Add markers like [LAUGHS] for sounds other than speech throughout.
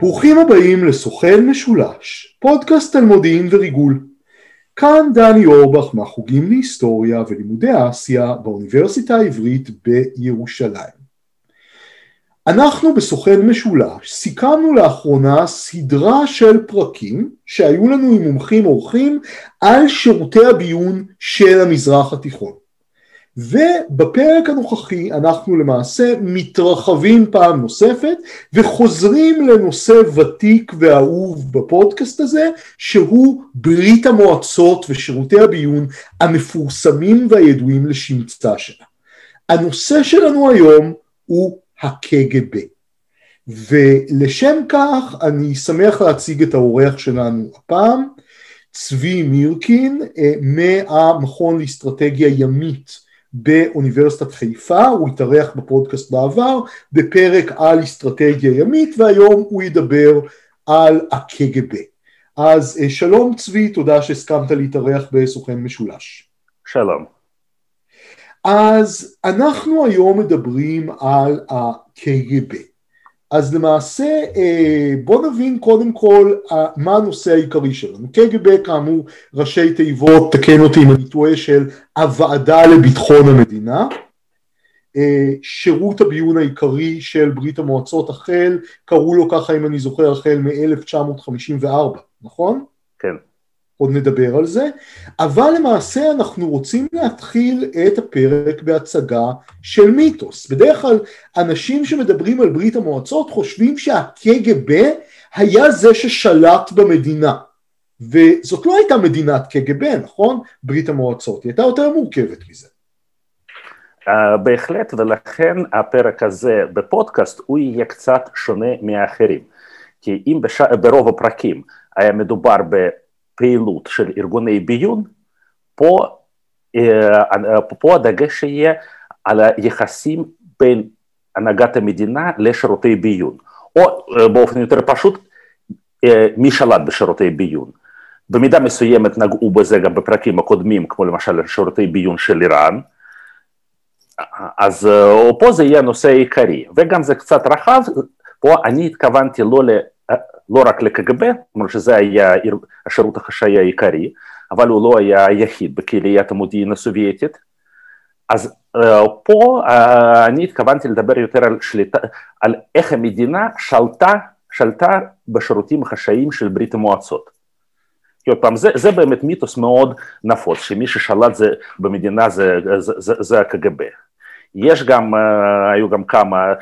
ברוכים הבאים לסוכן משולש, פודקאסט על מודיעין וריגול. כאן דני אורבך מהחוגים להיסטוריה ולימודי אסיה באוניברסיטה העברית בירושלים. אנחנו בסוכן משולש סיכמנו לאחרונה סדרה של פרקים שהיו לנו עם מומחים אורחים על שירותי הביון של המזרח התיכון. ובפרק הנוכחי אנחנו למעשה מתרחבים פעם נוספת וחוזרים לנושא ותיק ואהוב בפודקאסט הזה שהוא ברית המועצות ושירותי הביון המפורסמים והידועים לשמצה שלה. הנושא שלנו היום הוא הקג"ב ולשם כך אני שמח להציג את האורח שלנו הפעם צבי מירקין אה, מהמכון לאסטרטגיה ימית באוניברסיטת חיפה, הוא התארח בפודקאסט בעבר בפרק על אסטרטגיה ימית והיום הוא ידבר על הקג"ב. אז אה, שלום צבי, תודה שהסכמת להתארח בסוכן משולש. שלום. אז אנחנו היום מדברים על הקג"ב. אז למעשה אה, בוא נבין קודם כל אה, מה הנושא העיקרי שלנו. קג"ב כאמור ראשי תיבות, תקן אותי אם אני טועה, של הוועדה לביטחון המדינה. אה, שירות הביון העיקרי של ברית המועצות החל, קראו לו ככה אם אני זוכר החל מ-1954, נכון? כן. עוד נדבר על זה, אבל למעשה אנחנו רוצים להתחיל את הפרק בהצגה של מיתוס. בדרך כלל אנשים שמדברים על ברית המועצות חושבים שהקג"ב היה זה ששלט במדינה, וזאת לא הייתה מדינת קג"ב, נכון? ברית המועצות, היא הייתה יותר מורכבת מזה. Uh, בהחלט, ולכן הפרק הזה בפודקאסט הוא יהיה קצת שונה מהאחרים. כי אם בש... ברוב הפרקים היה מדובר ב... פעילות של ארגוני ביון, פה, פה הדגש יהיה על היחסים בין הנהגת המדינה לשירותי ביון, או באופן יותר פשוט, מי שלט בשירותי ביון. במידה מסוימת נגעו בזה גם בפרקים הקודמים, כמו למשל שירותי ביון של איראן, אז פה זה יהיה הנושא העיקרי, וגם זה קצת רחב, פה אני התכוונתי לא לא רק לקג"ב, כלומר שזה היה השירות החשאי העיקרי, אבל הוא לא היה היחיד בקהיליית המודיעין הסובייטית. אז uh, פה uh, אני התכוונתי לדבר יותר על, שליטה, על איך המדינה שלטה, שלטה בשירותים החשאיים של ברית המועצות. כי עוד פעם, זה, זה באמת מיתוס מאוד נפוץ, שמי ששלט זה, במדינה זה, זה, זה, זה הקג"ב. יש גם, uh, היו גם כמה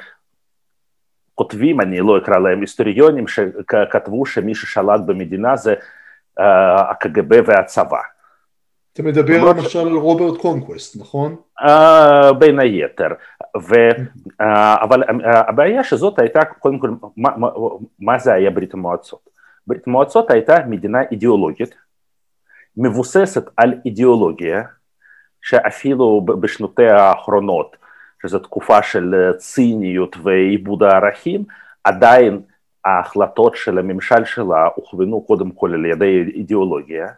כותבים, אני לא אקרא להם היסטוריונים, שכתבו שמי ששלט במדינה זה uh, הקג"ב והצבא. אתה מדבר למשל על רוברט קונקווסט, נכון? Uh, בין היתר, ו, uh, אבל uh, הבעיה שזאת הייתה, קודם כל, מה, מה, מה זה היה ברית המועצות? ברית המועצות הייתה מדינה אידיאולוגית, מבוססת על אידיאולוגיה, שאפילו בשנותיה האחרונות שזו תקופה של אה, ציניות ועיבוד הערכים, עדיין ההחלטות של הממשל שלה הוכוונו קודם כל על ידי אידיאולוגיה,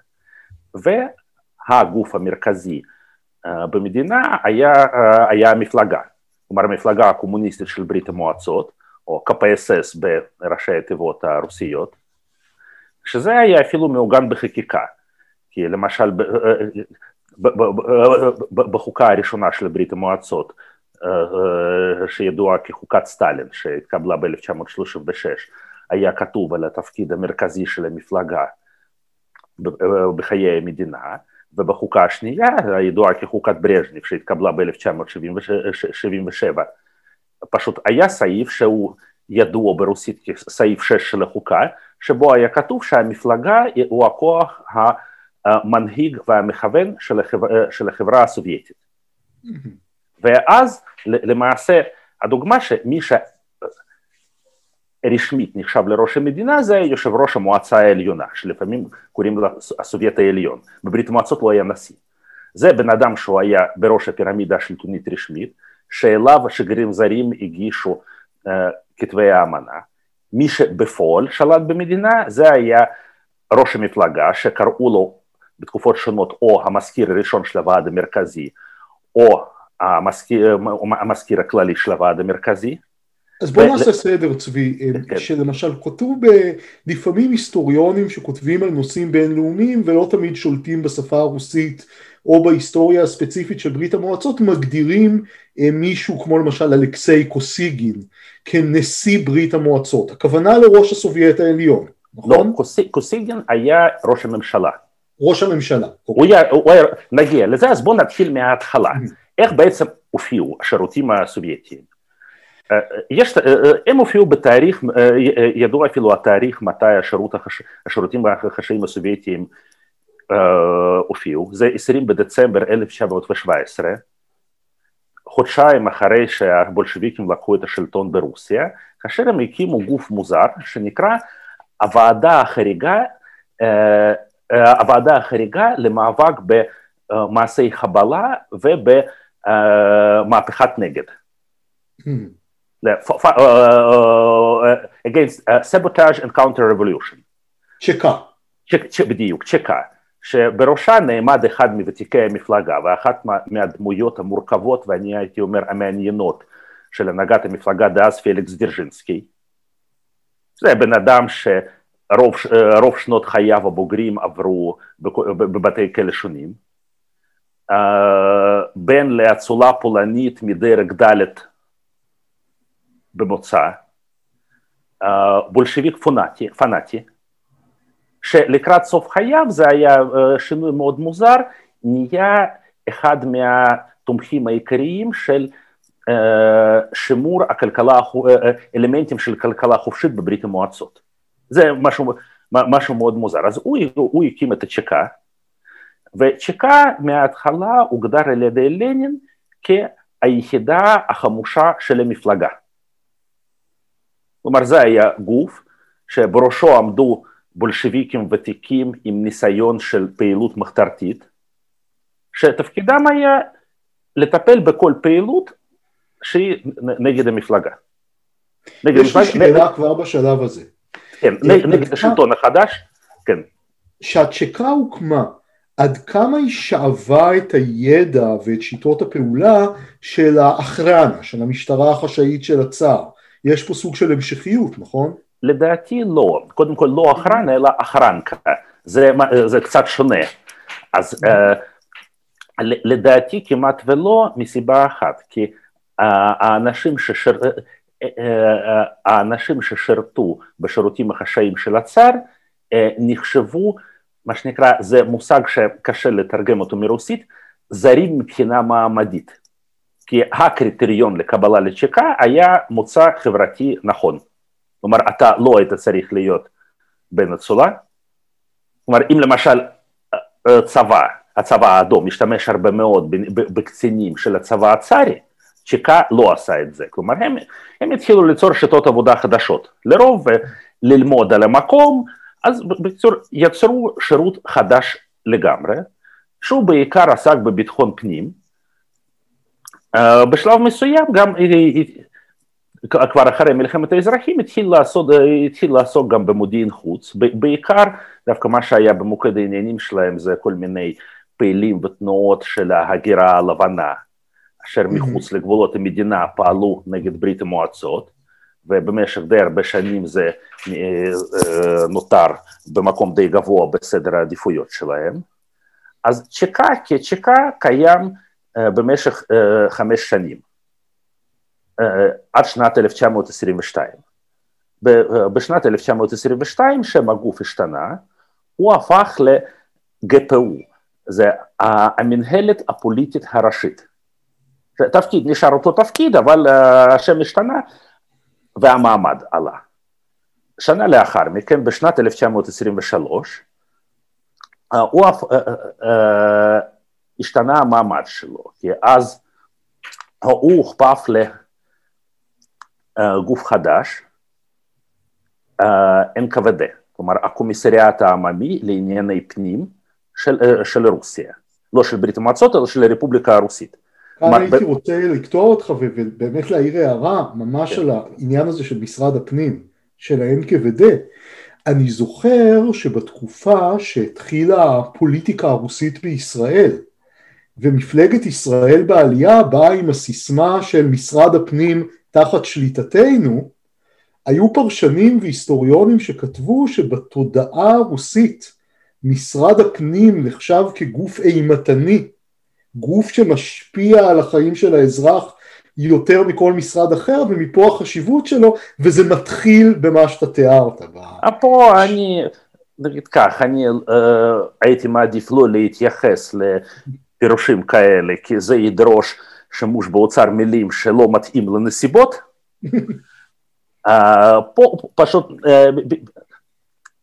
והגוף המרכזי uh, במדינה היה, uh, היה המפלגה, כלומר המפלגה הקומוניסטית של ברית המועצות, או KPSS בראשי התיבות הרוסיות, שזה היה אפילו מעוגן בחקיקה, כי למשל בחוקה הראשונה של ברית המועצות שידועה כחוקת סטלין שהתקבלה ב-1936 היה כתוב על התפקיד המרכזי של המפלגה בחיי המדינה ובחוקה השנייה הידועה כחוקת ברז'ניב שהתקבלה ב-1977 פשוט היה סעיף שהוא ידוע ברוסית כסעיף 6 של החוקה שבו היה כתוב שהמפלגה הוא הכוח המנהיג והמכוון של החברה הסובייטית. ואז למעשה הדוגמה שמי שרשמית נחשב לראש המדינה זה יושב ראש המועצה העליונה שלפעמים קוראים לה הסובייט העליון בברית המועצות לא היה נשיא. זה בן אדם שהוא היה בראש הפירמידה השלטונית רשמית שאליו השגרירים זרים הגישו uh, כתבי האמנה. מי שבפועל שלט במדינה זה היה ראש המפלגה שקראו לו בתקופות שונות או המזכיר הראשון של הוועד המרכזי או המזכיר, המזכיר הכללי של הוועד המרכזי, אז בוא נעשה סדר צבי, כן. שלמשל כתוב לפעמים היסטוריונים שכותבים על נושאים בינלאומיים ולא תמיד שולטים בשפה הרוסית או בהיסטוריה הספציפית של ברית המועצות מגדירים מישהו כמו למשל אלכסיי קוסיגין כנשיא ברית המועצות, הכוונה לראש הסובייט העליון, נכון? לא, קוסיגין היה ראש הממשלה. ראש הממשלה. הוא היה, הוא היה, נגיע לזה, אז בואו נתחיל מההתחלה. איך בעצם הופיעו השירותים הסובייטיים? יש, הם הופיעו בתאריך, ידוע אפילו התאריך מתי השירות החש, השירותים החשאיים הסובייטיים הופיעו, זה 20 בדצמבר 1917, חודשיים אחרי שהבולשביקים לקחו את השלטון ברוסיה, כאשר הם הקימו גוף מוזר שנקרא הוועדה החריגה, הוועדה החריגה למאבק במעשי חבלה ובמהפכת נגד. against sabotage and counter revolution. צ'קה. בדיוק, צ'קה. שבראשה נעמד אחד מוותיקי המפלגה ואחת מהדמויות המורכבות ואני הייתי אומר המעניינות של הנהגת המפלגה דאז פליקס דירז'ינסקי. זה בן אדם שרוב שנות חייו הבוגרים עברו בבתי כלא שונים. בן לאצולה פולנית מדרג ד' במוצא, בולשביק פנאטי, פנאטי שלקראת סוף חייו זה היה שינוי מאוד מוזר, נהיה אחד מהתומכים העיקריים של שימור הכלכלה, אלמנטים של כלכלה חופשית בברית המועצות. זה משהו, משהו מאוד מוזר. אז הוא, הוא הקים את הצ'קה, וצ'קה מההתחלה הוגדר על ידי לנין כהיחידה החמושה של המפלגה. כלומר זה היה גוף שבראשו עמדו בולשביקים ותיקים עם ניסיון של פעילות מחתרתית, שתפקידם היה לטפל בכל פעילות שהיא נגד המפלגה. נגד יש לי שאלה נגד... כבר בשלב הזה. כן, נגד השלטון החדש, כן. שהצ'קה הוקמה, עד כמה היא שאבה את הידע ואת שיטות הפעולה של האחרנה, של המשטרה החשאית של הצאר? יש פה סוג של המשכיות, נכון? לדעתי לא, קודם כל לא אחרן אלא אחרנקה, זה, זה קצת שונה. אז uh, לדעתי כמעט ולא מסיבה אחת, כי uh, האנשים, ששר, uh, האנשים ששירתו בשירותים החשאיים של הצאר נחשבו, מה שנקרא, זה מושג שקשה לתרגם אותו מרוסית, זרים מבחינה מעמדית. כי הקריטריון לקבלה לצ'קה היה מוצא חברתי נכון. כלומר, אתה לא היית צריך להיות בן אצולה. כלומר, אם למשל צבא, הצבא האדום, משתמש הרבה מאוד בקצינים של הצבא הצארי, צ'יקה לא עשה את זה. כלומר, הם, הם התחילו ליצור שיטות עבודה חדשות. לרוב ללמוד על המקום, אז בקיצור יצרו שירות חדש לגמרי, שהוא בעיקר עסק בביטחון פנים. בשלב מסוים גם כבר אחרי מלחמת האזרחים התחיל לעשות, התחיל לעסוק גם במודיעין חוץ, בעיקר דווקא מה שהיה במוקד העניינים שלהם זה כל מיני פעילים ותנועות של ההגירה הלבנה, אשר מחוץ לגבולות המדינה פעלו נגד ברית המועצות, ובמשך די הרבה שנים זה נותר במקום די גבוה בסדר העדיפויות שלהם. אז צ'קה כצ'קה קיים במשך חמש שנים. עד שנת 1922. בשנת 1922, שם הגוף השתנה, הוא הפך לגפ"ו, זה המנהלת הפוליטית הראשית. תפקיד נשאר אותו תפקיד, אבל השם השתנה והמעמד עלה. שנה לאחר מכן, בשנת 1923, הוא השתנה המעמד שלו, כי אז הוא הוכפף גוף חדש, NKVD, כלומר הקומיסריאט העממי לענייני פנים של, של רוסיה, לא של ברית המועצות אלא של הרפובליקה הרוסית. כאן הייתי רוצה לקטוע אותך ובאמת להעיר הערה ממש כן. על העניין הזה של משרד הפנים, של ה-NKVD. אני זוכר שבתקופה שהתחילה הפוליטיקה הרוסית בישראל, ומפלגת ישראל בעלייה באה עם הסיסמה של משרד הפנים תחת שליטתנו, היו פרשנים והיסטוריונים שכתבו שבתודעה הרוסית משרד הפנים נחשב כגוף אימתני, גוף שמשפיע על החיים של האזרח יותר מכל משרד אחר ומפה החשיבות שלו וזה מתחיל במה שאתה תיארת. פה אני, נגיד כך, אני אה, הייתי מעדיף לא להתייחס לפירושים כאלה כי זה ידרוש שימוש באוצר מילים שלא מתאים לנסיבות. [LAUGHS] אה, פה פשוט,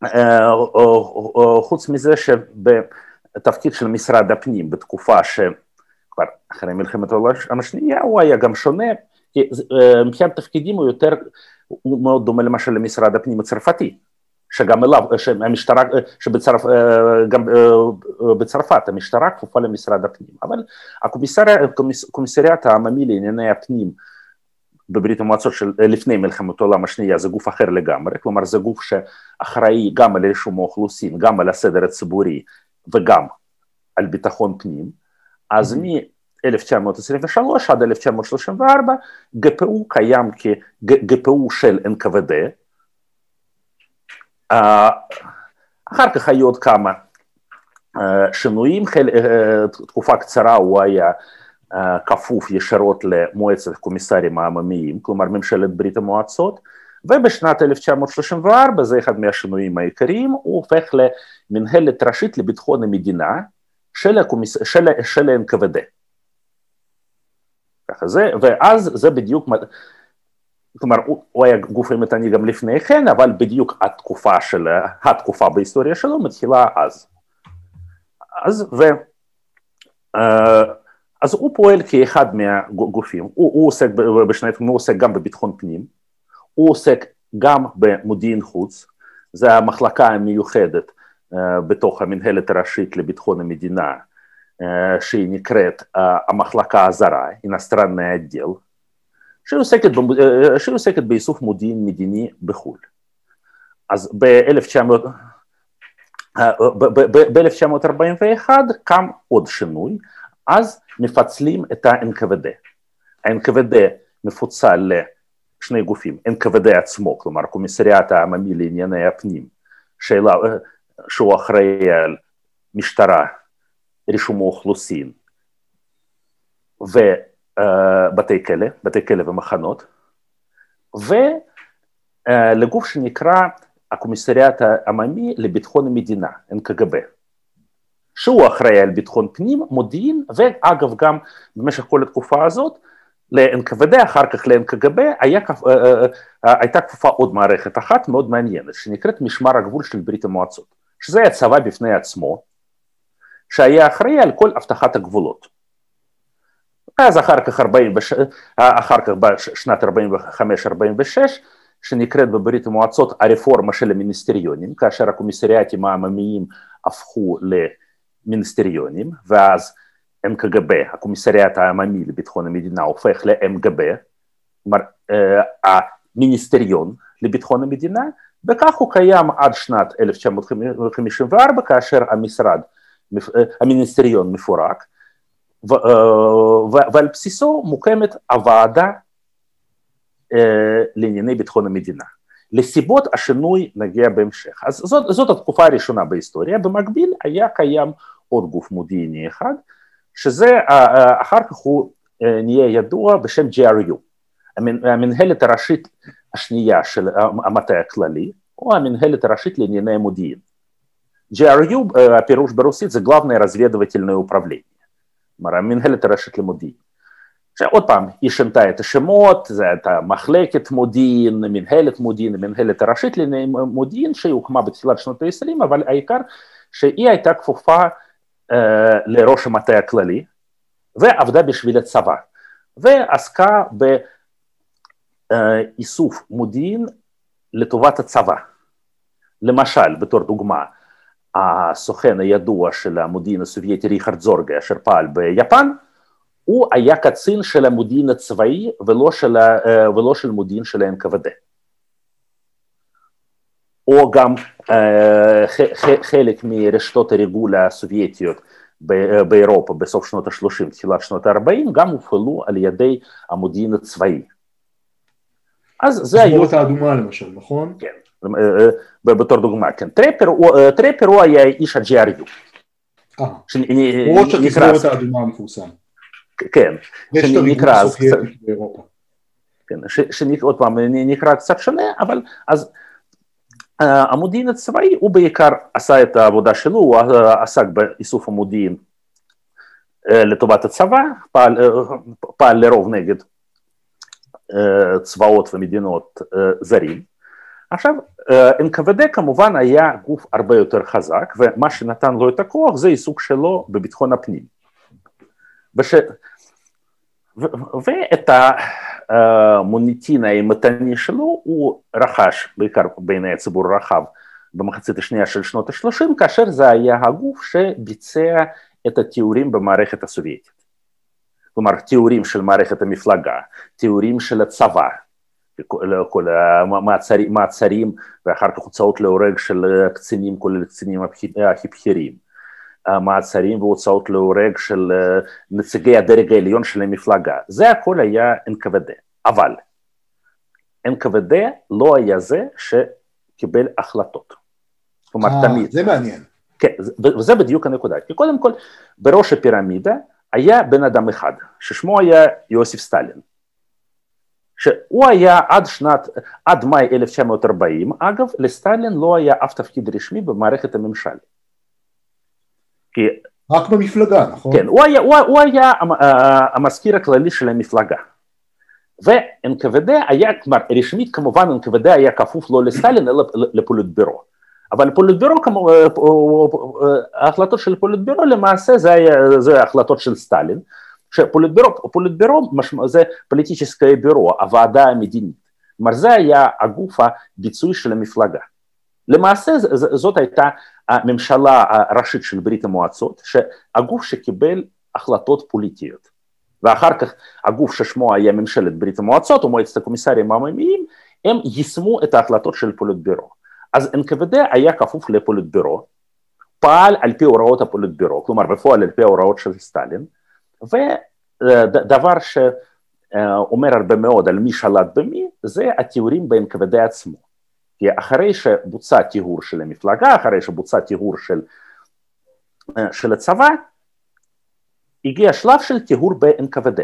אה, חוץ מזה שבתפקיד של משרד הפנים בתקופה שכבר אחרי מלחמת העולם השנייה הוא היה גם שונה, כי מבחינת תפקידים הוא יותר, הוא מאוד דומה למשל למשרד הפנים הצרפתי, שגם אליו, שהמשטרה, שבצרפת, גם בצרפת המשטרה כפופה למשרד הפנים, אבל הקומיסריאט העממי לענייני הפנים בברית המועצות של לפני מלחמת העולם השנייה זה גוף אחר לגמרי, כלומר זה גוף שאחראי גם על רישום האוכלוסין, גם על הסדר הציבורי וגם על ביטחון פנים, אז מ-1923 עד 1934 גפ"ו קיים כגפ"ו של NKVD, אחר כך היו עוד כמה שינויים, תקופה קצרה הוא היה כפוף ישירות למועצת הקומיסרים העממיים, כלומר ממשלת ברית המועצות, ובשנת 1934, זה אחד מהשינויים העיקריים, הוא הופך למנהלת ראשית לביטחון המדינה של, הקומיס... של, של NKVD. ככה זה, ואז זה בדיוק, כלומר הוא, הוא היה גוף אימתני גם לפני כן, אבל בדיוק התקופה של, התקופה בהיסטוריה שלו מתחילה אז. אז ו... Uh, אז הוא פועל כאחד מהגופים, הוא, הוא עוסק בשני הוא עוסק גם בביטחון פנים, הוא עוסק גם במודיעין חוץ, זה המחלקה המיוחדת uh, בתוך המנהלת הראשית לביטחון המדינה, uh, שהיא נקראת uh, המחלקה הזרה, אינסטרניה אדיל, שהיא עוסקת, uh, שהיא עוסקת באיסוף מודיעין מדיני בחו"ל. אז ב-1941 ב- ב- קם עוד שינוי, אז מפצלים את ה-NKVD. ה-NKVD מפוצל לשני גופים, NKVD עצמו, כלומר קומיסריאט העממי לענייני הפנים, שאלה, שהוא אחראי על משטרה, רישום האוכלוסין ובתי כלא, בתי כלא ומחנות, ולגוף שנקרא הקומיסריאט העממי לביטחון המדינה, NKGB. שהוא אחראי על ביטחון פנים, מודיעין, ואגב גם במשך כל התקופה הזאת, ל-NKVD, אחר כך ל-NKGB, אה, אה, אה, הייתה כפופה עוד מערכת אחת מאוד מעניינת, שנקראת משמר הגבול של ברית המועצות, שזה היה צבא בפני עצמו, שהיה אחראי על כל אבטחת הגבולות. אז אחר כך, 40, אחר כך בשנת 45-46, שנקראת בברית המועצות הרפורמה של המיניסטריונים, כאשר הקומיסריאטים העממיים הפכו ל... מיניסטריונים, ואז MKGB, הקומיסריאט העממי לביטחון המדינה, הופך ל-MGB, כלומר המיניסטריון לביטחון המדינה, וכך הוא קיים עד שנת 1954, כאשר המשרד, המיניסטריון מפורק, ועל בסיסו מוקמת הוועדה לענייני ביטחון המדינה. לסיבות השינוי נגיע בהמשך. אז זאת, זאת התקופה הראשונה בהיסטוריה, במקביל היה קיים עוד גוף מודיעיני אחד, שזה אחר כך הוא נהיה ידוע בשם GRU, המנהלת הראשית השנייה של המטה הכללי, או המנהלת הראשית לענייני מודיעין. GRU, הפירוש ברוסית זה Главное разведывательное управление, כלומר המנהלת הראשית למודיעין. שעוד פעם, היא שינתה את השמות, זה הייתה מחלקת מודיעין, מנהלת מודיעין, מנהלת הראשית לענייני מודיעין, שהיא הוקמה בתחילת שנות ה-20, אבל העיקר שהיא הייתה כפופה אה, לראש המטה הכללי, ועבדה בשביל הצבא, ועסקה באיסוף מודיעין לטובת הצבא. למשל, בתור דוגמה, הסוכן הידוע של המודיעין הסובייטי ריכרד זורגה, אשר פעל ביפן, הוא היה קצין של המודיעין הצבאי ולא של, ולא של מודיעין של ה-NKVD. או גם חלק מרשתות הריגול הסובייטיות באירופה בסוף שנות ה-30, תחילת שנות ה-40, גם הופעלו על ידי המודיעין הצבאי. אז זה היו... הסבורת האדומה למשל, נכון? כן, בתור דוגמה, כן. טרפר הוא היה איש ה-GRU. אה, ראש התסבורת האדומה המפורסם. כן, שנקרא אז קצת... כן, שעוד פעם נקרא קצת שונה, אבל אז המודיעין הצבאי הוא בעיקר עשה את העבודה שלו, הוא עסק באיסוף המודיעין לטובת הצבא, פעל, פעל לרוב נגד צבאות ומדינות זרים. עכשיו, NKVD כמובן היה גוף הרבה יותר חזק, ומה שנתן לו את הכוח זה עיסוק שלו בביטחון הפנים. וש... ו... ואת המוניטין האימתני שלו הוא רכש, בעיקר בעיני הציבור הרחב, במחצית השנייה של שנות ה-30, כאשר זה היה הגוף שביצע את התיאורים במערכת הסובייטית. כלומר, תיאורים של מערכת המפלגה, תיאורים של הצבא, כל המעצרים, מעצרים ואחר כך הוצאות להורג של קצינים, כולל קצינים הכי בכירים, מעצרים והוצאות להורג של נציגי הדרג העליון של המפלגה, זה הכל היה NKVD, אבל NKVD לא היה זה שקיבל החלטות. כלומר, 아, תמיד. זה מעניין. כן, וזה בדיוק הנקודה. כי קודם כל, בראש הפירמידה היה בן אדם אחד, ששמו היה יוסף סטלין. שהוא היה עד שנת, עד מאי 1940, אגב, לסטלין לא היה אף תפקיד רשמי במערכת הממשל. כי... רק במפלגה, נכון? כן, הוא היה, הוא, הוא היה המזכיר הכללי של המפלגה. ו-NKVD היה, כלומר, רשמית כמובן NKVD היה כפוף לא לסטלין אלא לפוליטבירו. אבל פוליטבירו, ההחלטות של פוליטבירו למעשה זה, היה, זה החלטות של סטלין, שפוליטבירו, פוליטבירו זה פוליטיצ'סקי בירו, הוועדה המדינית, כלומר זה היה הגוף הביצועי של המפלגה. למעשה זאת הייתה הממשלה הראשית של ברית המועצות, שהגוף שקיבל החלטות פוליטיות. ואחר כך הגוף ששמו היה ממשלת ברית המועצות או מועצת הקומיסרים העממיים, הם יישמו את ההחלטות של פוליטבירו. אז NKVD היה כפוף לפוליטבירו, פעל על פי הוראות הפוליטבירו, כלומר בפועל על פי ההוראות של סטלין, ודבר שאומר הרבה מאוד על מי שלט במי, זה התיאורים ב-NKVD עצמו. כי אחרי שבוצע טיהור של המפלגה, אחרי שבוצע טיהור של, של הצבא, הגיע שלב של טיהור ב-NKVD.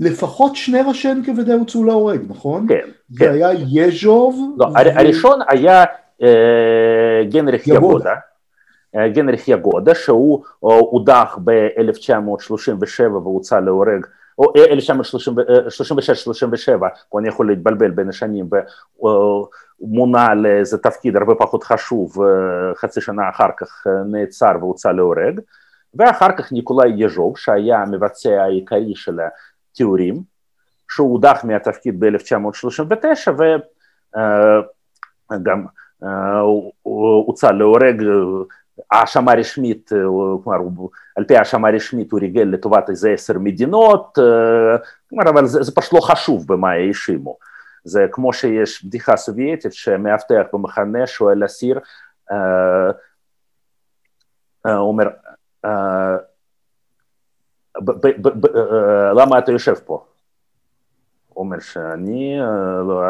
לפחות שני ראשי NKVD הוצאו להורג, נכון? כן. זה כן. היה יז'וב? לא, ו... הראשון היה אה, גנריך יגודה. גנריך יגודה, שהוא הודח ב-1937 והוצא להורג, או 1936-37, פה אני יכול להתבלבל בין השנים, ומונה לאיזה תפקיד הרבה פחות חשוב, חצי שנה אחר כך נעצר והוצא להורג, ואחר כך ניקולאי יז'וב, שהיה המבצע העיקרי של התיאורים, שהוא הודח מהתפקיד ב-1939 וגם הוצא להורג האשמה רשמית, כלומר, על פי האשמה רשמית הוא ריגל לטובת איזה עשר מדינות, כלומר, אבל זה, זה פשוט לא חשוב במה האשימו. זה כמו שיש בדיחה סובייטית שמאבטח במחנה שואל אסיר, אומר, למה אתה יושב פה? אומר שאני לא,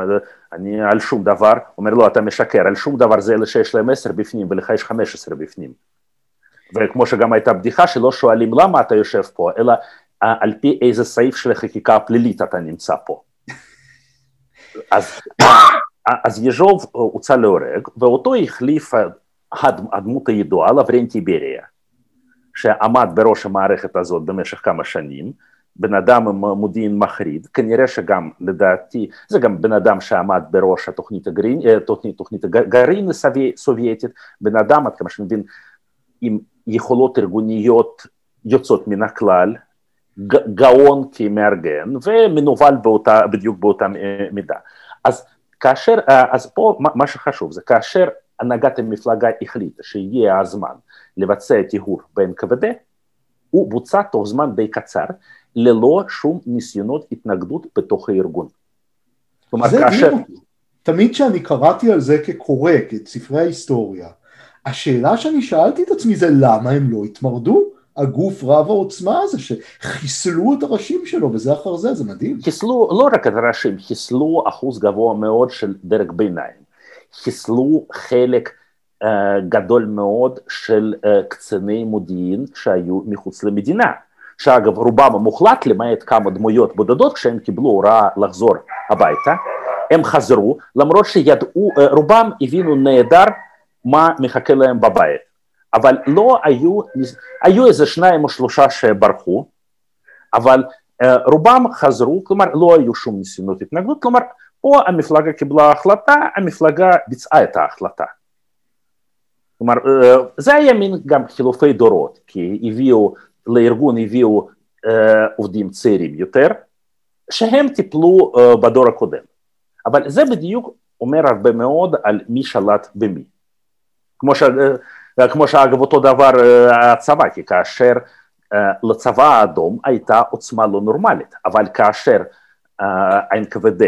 אני על שום דבר, אומר לו אתה משקר, על שום דבר זה אלה שיש להם עשר בפנים ולך יש חמש עשרה בפנים. וכמו שגם הייתה בדיחה שלא שואלים למה אתה יושב פה, אלא על פי איזה סעיף של החקיקה הפלילית אתה נמצא פה. אז, אז יז'וב הוצא להורג, ואותו החליף הדמות הידועה לברנטי בריה, שעמד בראש המערכת הזאת במשך כמה שנים, בן אדם עם מודיעין מחריד, כנראה שגם לדעתי, זה גם בן אדם שעמד בראש התוכנית הגרעין, תוכנית, תוכנית הגרעין הסובייטית, בן אדם, עד כמה שאני מבין, עם יכולות ארגוניות יוצאות מן הכלל, גאון כמארגן ומנוול באותה, בדיוק באותה מידה. אז כאשר, אז פה מה שחשוב זה כאשר הנהגת המפלגה החליטה שיהיה הזמן לבצע טיהור ב-NKVD, הוא בוצע תוך זמן די קצר, ללא שום ניסיונות התנגדות בתוך הארגון. כלומר, כאשר... תמיד כשאני קראתי על זה כקורא, את ספרי ההיסטוריה, השאלה שאני שאלתי את עצמי זה למה הם לא התמרדו? הגוף רב העוצמה הזה, שחיסלו את הראשים שלו בזה אחר זה, זה מדהים. חיסלו לא רק את הראשים, חיסלו אחוז גבוה מאוד של דרג ביניים, חיסלו חלק uh, גדול מאוד של uh, קציני מודיעין שהיו מחוץ למדינה. שאגב רובם המוחלט למעט כמה דמויות בודדות כשהם קיבלו הוראה לחזור הביתה, הם חזרו למרות שידעו, רובם הבינו נהדר מה מחכה להם בבית, אבל לא היו, היו איזה שניים או שלושה שברחו, אבל רובם חזרו, כלומר לא היו שום ניסיונות התנגדות, כלומר פה המפלגה קיבלה החלטה, המפלגה ביצעה את ההחלטה. כלומר זה היה מין גם חילופי דורות, כי הביאו לארגון הביאו אה, עובדים צעירים יותר, שהם טיפלו אה, בדור הקודם. אבל זה בדיוק אומר הרבה מאוד על מי שלט במי. כמו, ש, אה, כמו שאגב אותו דבר הצבא, כי כאשר לצבא האדום הייתה עוצמה לא נורמלית, אבל כאשר ה-NKVD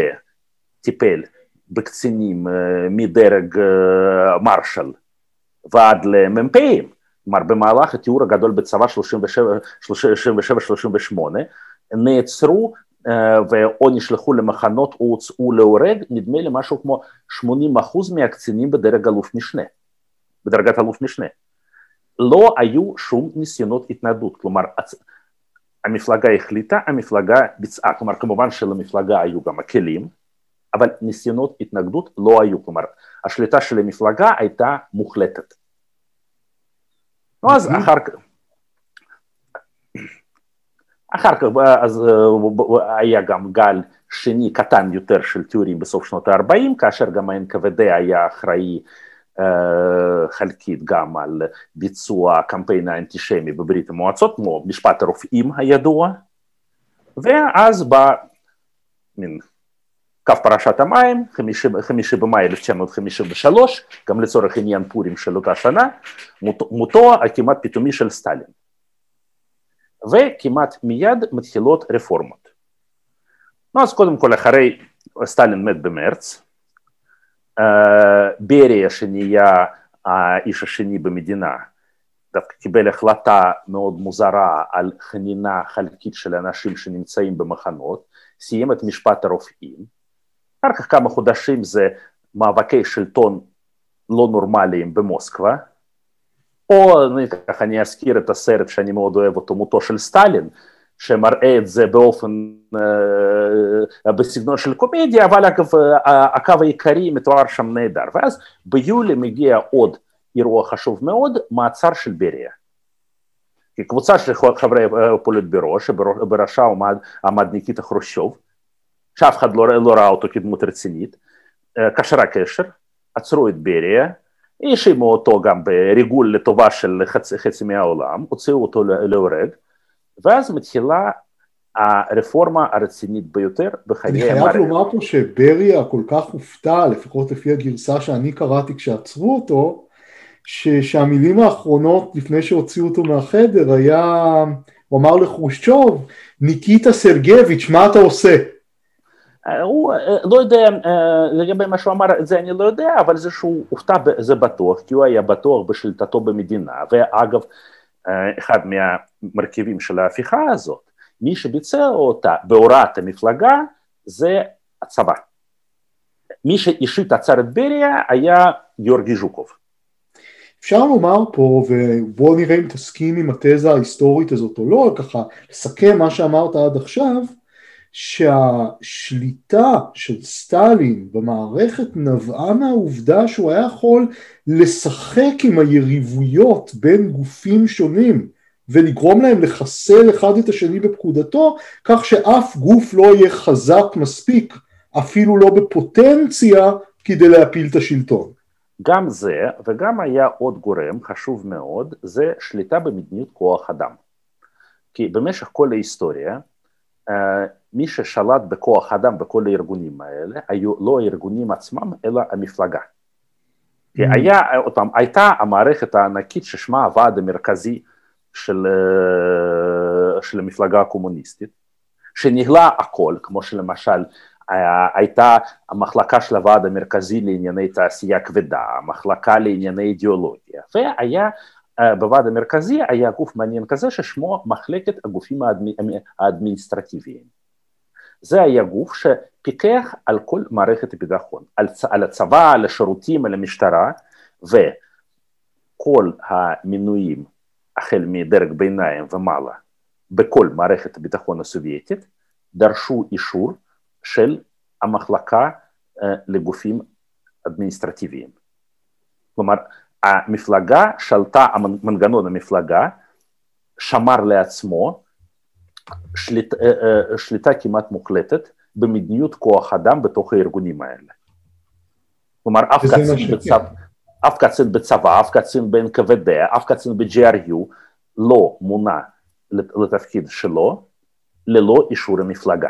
טיפל בקצינים מדרג מרשל ועד למ"פים, במהלך התיאור הגדול בצבא 37-38 נעצרו ואו נשלחו למחנות או הוצאו להורג, נדמה לי משהו כמו 80 אחוז מהקצינים בדרג אלוף משנה, בדרגת אלוף משנה. לא היו שום ניסיונות התנגדות, כלומר המפלגה החליטה, המפלגה ביצעה, כלומר כמובן שלמפלגה היו גם הכלים, אבל ניסיונות התנגדות לא היו, כלומר השליטה של המפלגה הייתה מוחלטת. אז אחר כך, אחר כך אז היה גם גל שני קטן יותר של תיאורים בסוף שנות ה-40, כאשר גם ה-NKVD היה אחראי חלקית גם על ביצוע הקמפיין האנטישמי בברית המועצות, כמו משפט הרופאים הידוע, ואז בא מין קו פרשת המים, חמישי במאי 1953, גם לצורך עניין פורים של אותה שנה, מותו הכמעט פתאומי של סטלין. וכמעט מיד מתחילות רפורמות. אז קודם כל אחרי סטלין מת במרץ, בריה שנהיה האיש השני במדינה, דווקא קיבל החלטה מאוד מוזרה על חנינה חלקית של אנשים שנמצאים במחנות, סיים את משפט הרופאים, אחר כך כמה חודשים זה מאבקי שלטון לא נורמליים במוסקבה, או ככה אני אזכיר את הסרט שאני מאוד אוהב אותו, מותו של סטלין, שמראה את זה באופן, אה, בסגנון של קומדיה, אבל אגב הקו העיקרי מתואר שם נהדר. ואז ביולי מגיע עוד אירוע חשוב מאוד, מעצר של בריה. קבוצה של חברי פוליטבירו, שבראשה עמד, עמד ניקיטה חרושיוב, שאף אחד לא, לא ראה אותו כדמות רצינית, קשרה קשר, עצרו את בריה, האשימו אותו גם בריגול לטובה של חצי, חצי מהעולם, הוציאו אותו להורג, ואז מתחילה הרפורמה הרצינית ביותר בחיי המערכת. אני חייב לומר פה שבריה כל כך הופתע, לפחות לפי הגרסה שאני קראתי כשעצרו אותו, שהמילים האחרונות לפני שהוציאו אותו מהחדר היה, הוא אמר לחרושצ'וב, ניקיטה סרגביץ', מה אתה עושה? הוא לא יודע, לגבי מה שהוא אמר, את זה אני לא יודע, אבל זה שהוא הופתע זה בטוח, כי הוא היה בטוח בשליטתו במדינה, ואגב, אחד מהמרכיבים של ההפיכה הזאת, מי שביצע אותה בהוראת המפלגה זה הצבא. מי שאישית עצר את בריה היה גיאורגי ז'וקוב. אפשר לומר פה, ובואו נראה אם תסכים עם התזה ההיסטורית הזאת או לא, ככה לסכם מה שאמרת עד עכשיו, שהשליטה של סטלין במערכת נבעה מהעובדה שהוא היה יכול לשחק עם היריבויות בין גופים שונים ולגרום להם לחסל אחד את השני בפקודתו כך שאף גוף לא יהיה חזק מספיק אפילו לא בפוטנציה כדי להפיל את השלטון. גם זה וגם היה עוד גורם חשוב מאוד זה שליטה במדיניות כוח אדם כי במשך כל ההיסטוריה מי ששלט בכוח אדם בכל הארגונים האלה היו לא הארגונים עצמם אלא המפלגה. כי mm. היה, אותם, הייתה המערכת הענקית ששמה הוועד המרכזי של, של המפלגה הקומוניסטית, שניהלה הכל, כמו שלמשל הייתה המחלקה של הוועד המרכזי לענייני תעשייה כבדה, המחלקה לענייני אידיאולוגיה, והיה בוועד המרכזי היה גוף מעניין כזה ששמו מחלקת הגופים האדמיניסטרטיביים. זה היה גוף שפיקח על כל מערכת הביטחון, על, על הצבא, על השירותים, על המשטרה, וכל המינויים החל מדרג ביניים ומעלה בכל מערכת הביטחון הסובייטית דרשו אישור של המחלקה לגופים אדמיניסטרטיביים. כלומר, המפלגה שלטה, מנגנון המפלגה שמר לעצמו שליט, שליטה כמעט מוחלטת במדיניות כוח אדם בתוך הארגונים האלה. כלומר, אף קצין, בצבא, אף קצין בצבא, אף קצין ב-NKVD, אף קצין ב-GRU לא מונה לתפקיד שלו ללא אישור המפלגה.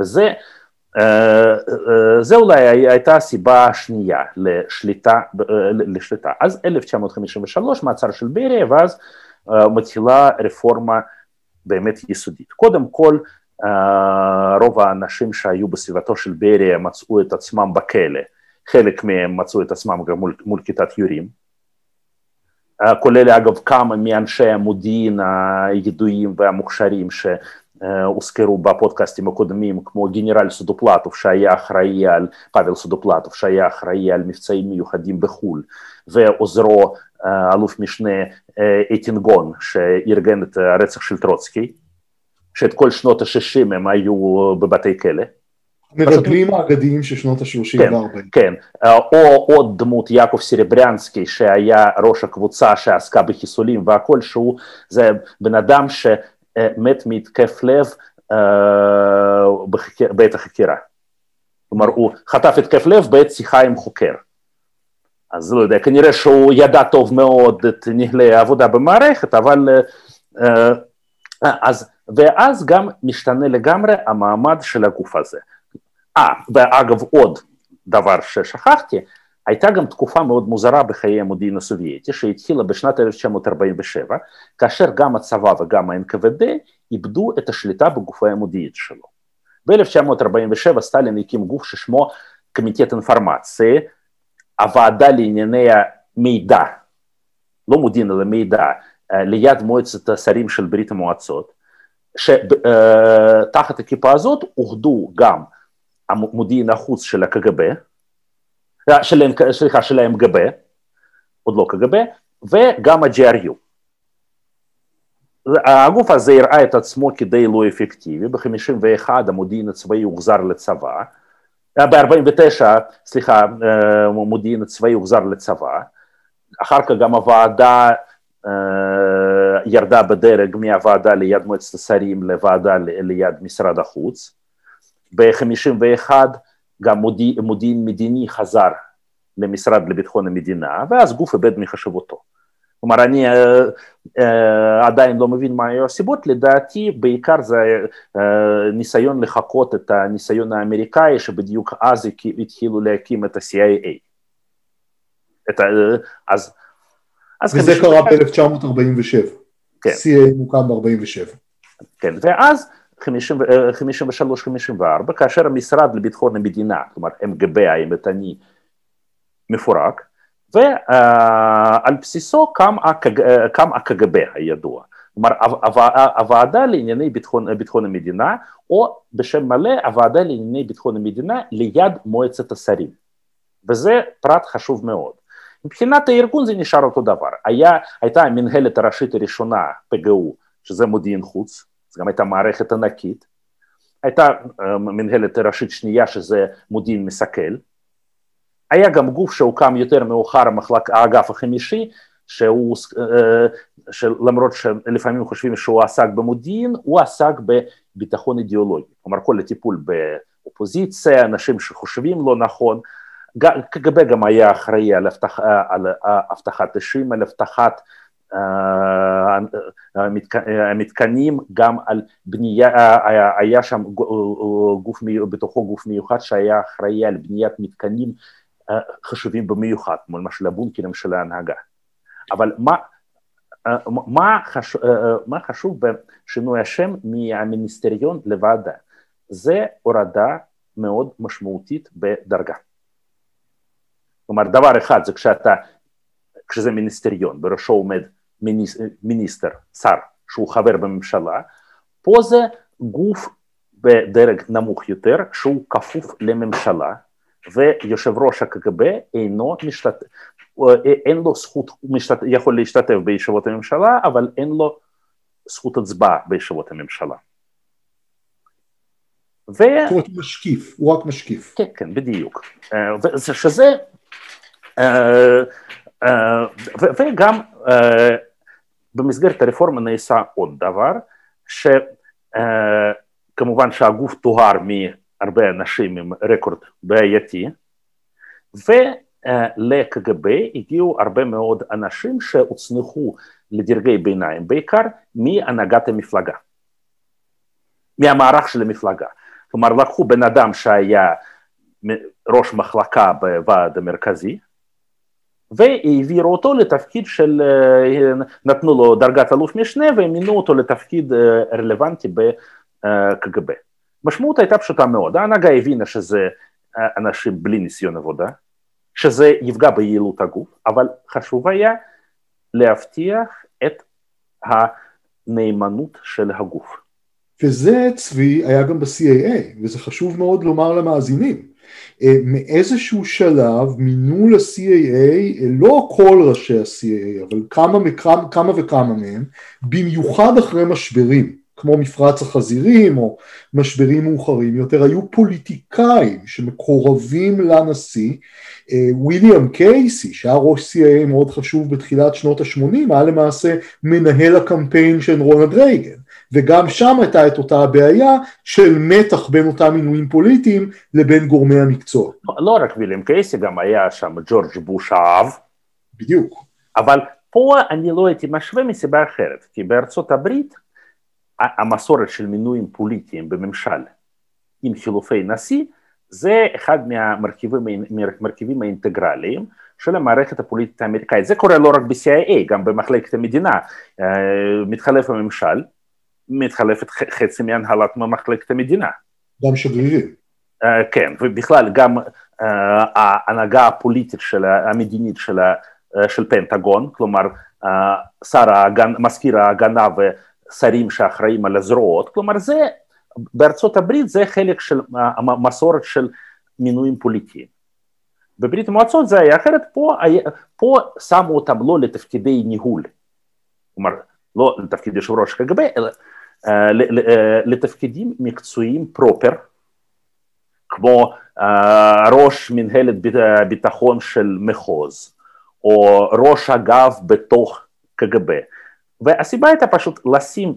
וזה זה אולי הייתה הסיבה השנייה לשליטה, לשליטה. אז 1953 מעצר של בריה ואז מתחילה רפורמה באמת יסודית. קודם כל רוב האנשים שהיו בסביבתו של בריה מצאו את עצמם בכלא, חלק מהם מצאו את עצמם גם מול, מול כיתת יורים, כולל אגב כמה מאנשי המודיעין הידועים והמוכשרים ש... הוזכרו בפודקאסטים הקודמים, כמו גנרל סודופלטוב שהיה אחראי על, פאבל סודופלטוב שהיה אחראי על מבצעים מיוחדים בחו"ל, ועוזרו אלוף משנה איטינגון שארגן את הרצח של טרוצקי, שאת כל שנות ה-60 הם היו בבתי כלא. מרגלים האגדיים של שנות ה-30 כן, וה-40. כן, או עוד דמות יעקב סרבריאנסקי שהיה ראש הקבוצה שעסקה בחיסולים והכל, שהוא זה בן אדם ש... מת מהתקף לב בעת החקירה. כלומר, הוא חטף התקף לב בעת שיחה עם חוקר. אז לא יודע, כנראה שהוא ידע טוב מאוד את נהלי העבודה במערכת, אבל... אז, ואז גם משתנה לגמרי המעמד של הגוף הזה. אה, ואגב עוד דבר ששכחתי, הייתה גם תקופה מאוד מוזרה בחיי המודיעין הסובייטי שהתחילה בשנת 1947, כאשר גם הצבא וגם ה-NKVD איבדו את השליטה בגופי המודיעין שלו. ב-1947 סטלין הקים גוף ששמו קמיטט אינפורמציה, הוועדה לענייני המידע, לא מודיעין אלא מידע, ליד מועצת השרים של ברית המועצות, שתחת הכיפה הזאת אוחדו גם המודיעין החוץ של הקג"ב, של, סליחה, של ה-MGB, עוד לא קג"ב, וגם ה-GRU. הגוף הזה הראה את עצמו כדי לא אפקטיבי, ב-51 המודיעין הצבאי הוחזר לצבא, ב-49, סליחה, המודיעין הצבאי הוחזר לצבא, אחר כך גם הוועדה ירדה בדרג מהוועדה ליד מועצת השרים לוועדה ליד משרד החוץ, ב-51 גם מודיעין, מודיעין מדיני חזר למשרד לביטחון המדינה, ואז גוף איבד מחשבותו. כלומר, אני uh, uh, עדיין לא מבין מה היו הסיבות, לדעתי בעיקר זה uh, ניסיון לחקות את הניסיון האמריקאי, שבדיוק אז התחילו להקים את ה-CIA. את ה, אז, אז וזה קרה ב-1947. כן. CIA מוקם ב-47. כן, ואז 53-54, כאשר המשרד לביטחון המדינה, כלומר MGB האימתני, מפורק, ועל בסיסו קם, הקג... קם הקג"ב הידוע. כלומר, הוועדה לענייני ביטחון, ביטחון המדינה, או בשם מלא, הוועדה לענייני ביטחון המדינה ליד מועצת השרים. וזה פרט חשוב מאוד. מבחינת הארגון זה נשאר אותו דבר. היה, הייתה המנהלת הראשית הראשונה, פגעו, שזה מודיעין חוץ, זו גם הייתה מערכת ענקית. הייתה מנהלת ראשית שנייה שזה מודיעין מסכל. היה גם גוף שהוקם יותר מאוחר, המחלק, האגף החמישי, שהוא, שלמרות שלפעמים חושבים שהוא עסק במודיעין, הוא עסק בביטחון אידיאולוגי. כלומר, כל הטיפול באופוזיציה, אנשים שחושבים לא נכון. קג"ב גם היה אחראי על אבטחת אישים, על אבטחת המתקנים, גם על בנייה, היה שם גוף, בתוכו גוף מיוחד שהיה אחראי על בניית מתקנים חשובים במיוחד, כמו למשל הבונקרים של ההנהגה. אבל מה, מה, חשוב, מה חשוב בשינוי השם מהמיניסטריון לוועדה? זה הורדה מאוד משמעותית בדרגה. כלומר, דבר אחד זה כשאתה כשזה מיניסטריון, בראשו עומד מיניסטר, שר, שהוא חבר בממשלה, פה זה גוף בדרג נמוך יותר, שהוא כפוף לממשלה, ויושב ראש הקג"ב אינו משתתף, אין לו זכות, הוא משתת, יכול להשתתף בישיבות הממשלה, אבל אין לו זכות הצבעה בישיבות הממשלה. ו... הוא משקיף, הוא רק משקיף. כן, כן, בדיוק. שזה, וגם במסגרת הרפורמה נעשה עוד דבר, שכמובן שהגוף טוהר מהרבה אנשים עם רקורד בעייתי, ולקג"ב הגיעו הרבה מאוד אנשים שהוצנחו לדרגי ביניים, בעיקר מהנהגת המפלגה, מהמערך של המפלגה. כלומר, לקחו בן אדם שהיה ראש מחלקה בוועד המרכזי, והעבירו אותו לתפקיד של, נתנו לו דרגת אלוף משנה ומינו אותו לתפקיד רלוונטי בקג"ב. משמעות הייתה פשוטה מאוד, ההנהגה הבינה שזה אנשים בלי ניסיון עבודה, שזה יפגע ביעילות הגוף, אבל חשוב היה להבטיח את הנאמנות של הגוף. וזה צבי היה גם ב-CAA, וזה חשוב מאוד לומר למאזינים. אה, מאיזשהו שלב מינו ל-CAA, לא כל ראשי ה-CAA, אבל כמה, וכמה, כמה וכמה מהם, במיוחד אחרי משברים, כמו מפרץ החזירים או משברים מאוחרים יותר, היו פוליטיקאים שמקורבים לנשיא, אה, וויליאם קייסי, שהיה ראש CIA מאוד חשוב בתחילת שנות ה-80, היה למעשה מנהל הקמפיין של רונלד רייגן. וגם שם הייתה את אותה הבעיה של מתח בין אותם מינויים פוליטיים לבין גורמי המקצוע. לא, לא רק ויליאם קייסי, גם היה שם ג'ורג' בוש האב. בדיוק. אבל פה אני לא הייתי משווה מסיבה אחרת, כי בארצות הברית המסורת של מינויים פוליטיים בממשל עם חילופי נשיא זה אחד מהמרכיבים האינטגרליים של המערכת הפוליטית האמריקאית. זה קורה לא רק ב-CIA, גם במחלקת המדינה. אה, מתחלף הממשל, מתחלפת חצי מהנהלת מחלקת המדינה. גם שגרירים. Uh, כן, ובכלל גם uh, ההנהגה הפוליטית של המדינית של, uh, של פנטגון, כלומר uh, שר ההגן, מזכיר ההגנה ושרים שאחראים על הזרועות, כלומר זה, בארצות הברית זה חלק של המסורת של מינויים פוליטיים. בברית המועצות זה היה אחרת, פה, פה שמו אותם לא לתפקידי ניהול, כלומר לא לתפקיד יושב ראש קג"ב, אלא אה, אה, לתפקידים מקצועיים פרופר, כמו אה, ראש מנהלת ביטחון של מחוז, או ראש אגף בתוך קג"ב. והסיבה הייתה פשוט לשים,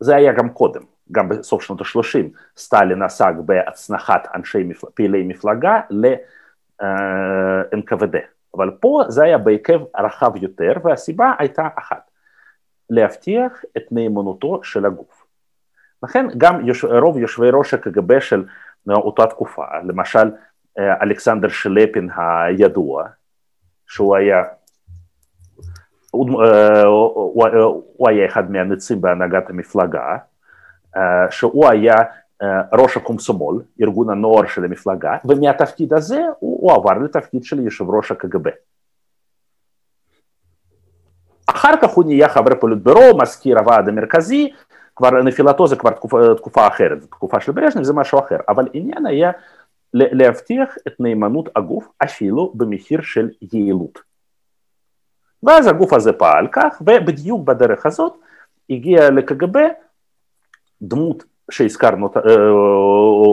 זה היה גם קודם, גם בסוף שנות ה-30, סטלין עסק בהצנחת אנשי פעילי מפלגה ל-NKVD. אבל פה זה היה בהיקף רחב יותר, והסיבה הייתה אחת. להבטיח את נאמנותו של הגוף. לכן גם יוש... רוב יושבי ראש הקג"ב של אותה תקופה, למשל אלכסנדר שלפין הידוע, שהוא היה, הוא, הוא, הוא היה אחד מהנצים בהנהגת המפלגה, שהוא היה ראש הקומסומול, ארגון הנוער של המפלגה, ומהתפקיד הזה הוא, הוא עבר לתפקיד של יושב ראש הקג"ב. אחר כך הוא נהיה חבר פוליטבירו, מזכיר הוועד המרכזי, כבר נפילתו זה כבר תקופה, תקופה אחרת, תקופה של ברז'ניב זה משהו אחר, אבל עניין היה להבטיח את נאמנות הגוף אפילו במחיר של יעילות. ואז הגוף הזה פעל כך, ובדיוק בדרך הזאת הגיע לקג"ב דמות שהזכרנו אותה, אה,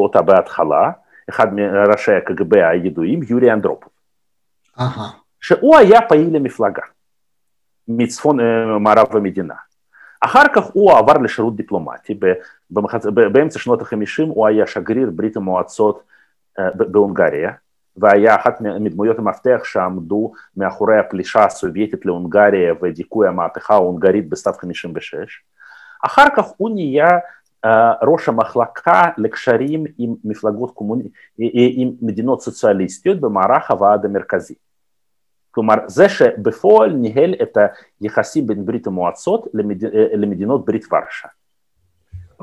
אותה בהתחלה, אחד מראשי הקג"ב הידועים, יורי אנדרופוב, שהוא היה פעיל למפלגה. מצפון אה, מערב המדינה. אחר כך הוא עבר לשירות דיפלומטי, במחצ... באמצע שנות ה-50 הוא היה שגריר ברית המועצות אה, בהונגריה, והיה אחת מדמויות המפתח שעמדו מאחורי הפלישה הסובייטית להונגריה ודיכוי המהפכה ההונגרית בסתיו 56. אחר כך הוא נהיה uh, ראש המחלקה לקשרים עם מפלגות קומוני... עם מדינות סוציאליסטיות במערך הוועד המרכזי. כלומר, זה שבפועל ניהל את היחסים בין ברית המועצות למד... למדינות ברית ורשה.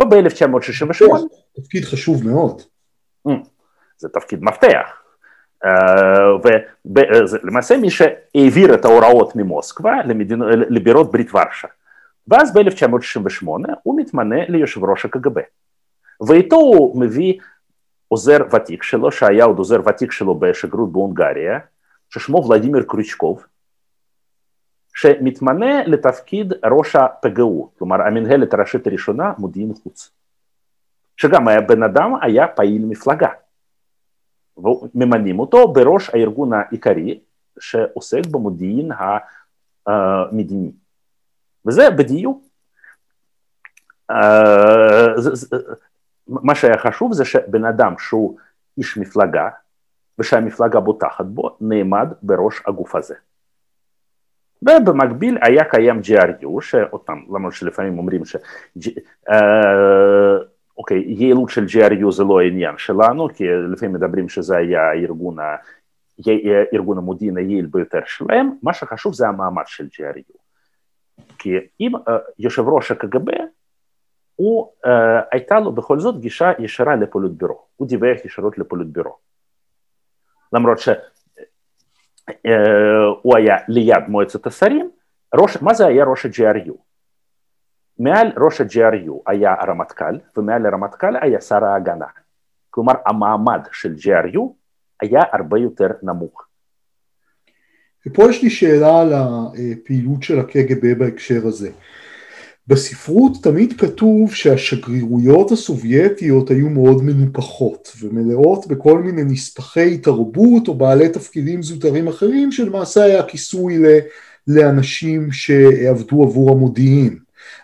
וב-1968... תפקיד חשוב מאוד. זה תפקיד מפתח. ולמעשה מי שהעביר את ההוראות ממוסקבה לבירות ברית ורשה. ואז ב-1968 הוא מתמנה ליושב ראש הקג"ב. ואיתו הוא מביא עוזר ותיק שלו, שהיה עוד עוזר ותיק שלו בשגרירות בהונגריה, ששמו ולדימיר קריצ'קוב, שמתמנה לתפקיד ראש הפג"ו, כלומר המנהלת הראשית הראשונה, מודיעין חוץ. שגם היה בן אדם, היה פעיל מפלגה. וממנים אותו בראש הארגון העיקרי שעוסק במודיעין המדיני. וזה בדיוק, מה שהיה חשוב זה שבן אדם שהוא איש מפלגה ושהמפלגה בוטחת בו נעמד בראש הגוף הזה. ובמקביל היה קיים GRU, פעם, למרות שלפעמים אומרים ש... אוקיי, יעילות של GRU זה לא העניין שלנו, כי לפעמים מדברים שזה היה הארגון, ה... ארגון המודיעין היעיל ביותר שלהם, מה שחשוב זה המעמד של GRU. כי אם uh, יושב ראש הקג"ב, הוא, uh, הייתה לו בכל זאת גישה ישרה לפוליטבירו, הוא דיווח ישירות לפוליטבירו. למרות שהוא uh, היה ליד מועצת השרים, ראש, מה זה היה ראש ה-GRU? מעל ראש ה-GRU היה הרמטכ"ל, ומעל הרמטכ"ל היה שר ההגנה. כלומר, המעמד של GRU היה הרבה יותר נמוך. ופה יש לי שאלה על הפעילות של הקג"ב בהקשר הזה. בספרות תמיד כתוב שהשגרירויות הסובייטיות היו מאוד מנופחות ומלאות בכל מיני נספחי תרבות או בעלי תפקידים זוטרים אחרים שלמעשה היה כיסוי לאנשים שעבדו עבור המודיעין.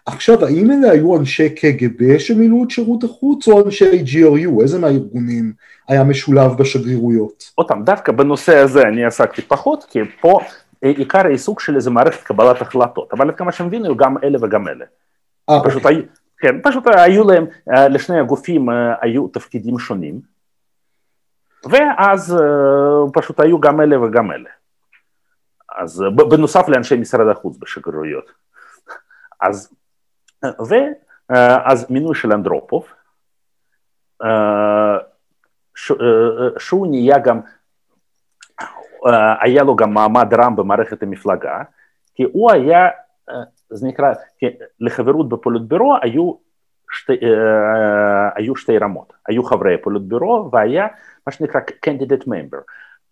עכשיו, האם אלה היו אנשי קג"ב שמילאו את שירות החוץ או אנשי GRU? איזה מהארגונים היה משולב בשגרירויות? עוד פעם, דווקא בנושא הזה אני עסקתי פחות, כי פה עיקר העיסוק שלי זה מערכת קבלת החלטות, אבל עד כמה שאני מבין היו גם אלה וגם אלה. 아, אה, פשוט, אוקיי. היו, כן, פשוט היו להם, אה, לשני הגופים אה, היו תפקידים שונים, ואז פשוט היו גם אלה וגם אלה. אז בנוסף לאנשי משרד החוץ בשגרירויות. [LAUGHS] אז, ואז מינוי של אנדרופוב, שהוא נהיה גם, היה לו גם מעמד רם במערכת המפלגה, כי הוא היה, זה נקרא, לחברות בפוליטבירו היו שתי, היו שתי רמות, היו חברי הפוליטבירו והיה מה שנקרא candidate member,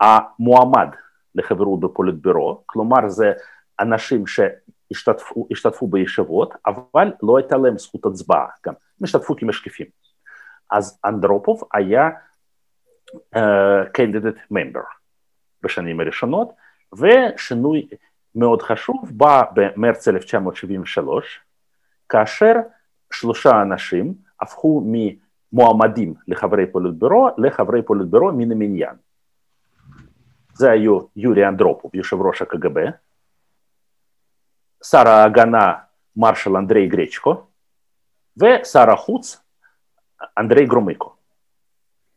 המועמד לחברות בפוליטבירו, כלומר זה אנשים שהשתתפו בישיבות, אבל לא הייתה להם זכות הצבעה, גם. הם השתתפו כמשקיפים. אז אנדרופוב היה uh, ממבר בשנים הראשונות, ושינוי מאוד חשוב בא במרץ 1973, כאשר שלושה אנשים הפכו ממועמדים לחברי פוליטבירו לחברי פוליטבירו מן המניין. זה היו יורי אנדרופוב, יושב ראש הקג"ב, שר ההגנה מרשל אנדרי גרצ'קו, ושר החוץ אנדרי גרומיקו.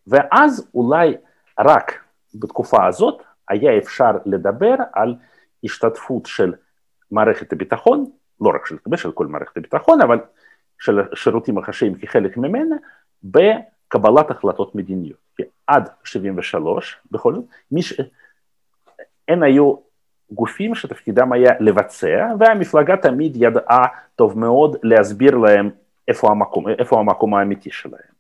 ואז אולי רק בתקופה הזאת היה אפשר לדבר על השתתפות של מערכת הביטחון, לא רק של של כל מערכת הביטחון, אבל של השירותים החשאיים כחלק ממנה, בקבלת החלטות מדיניות. כי עד 73, בכל זאת, מיש... אין היו גופים שתפקידם היה לבצע, והמפלגה תמיד ידעה טוב מאוד להסביר להם איפה המקום, איפה המקום האמיתי שלהם.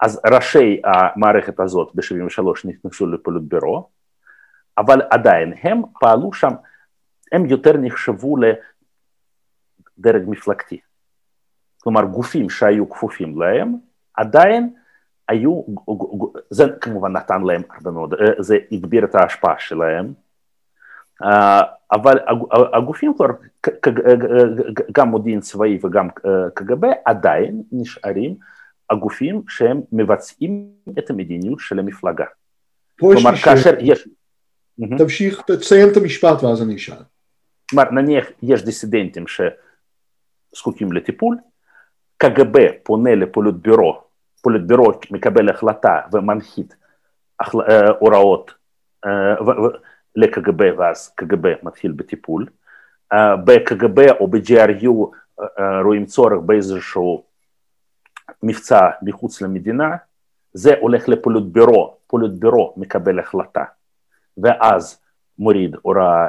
אז ראשי המערכת הזאת ב-73 נכנסו לפוליטבירו, אבל עדיין הם פעלו שם, הם יותר נחשבו לדרג מפלגתי. כלומר, גופים שהיו כפופים להם, עדיין היו, זה כמובן נתן להם הרבה מאוד, זה הגביר את ההשפעה שלהם, אבל הגופים כבר, גם מודיעין צבאי וגם קג"ב, עדיין נשארים הגופים שהם מבצעים את המדיניות של המפלגה. כלומר, כאשר יש... תמשיך, תסיים את המשפט ואז אני אשאל. כלומר, נניח יש דיסידנטים שזקוקים לטיפול, קג"ב פונה לפוליטבירו, פוליטבירו מקבל החלטה ומנחית הוראות לקג"ב ואז קג"ב מתחיל בטיפול. בקג"ב או ב-GRU רואים צורך באיזשהו מבצע מחוץ למדינה, זה הולך לפוליטבירו, הפוליטבירו מקבל החלטה, ואז מוריד הוראה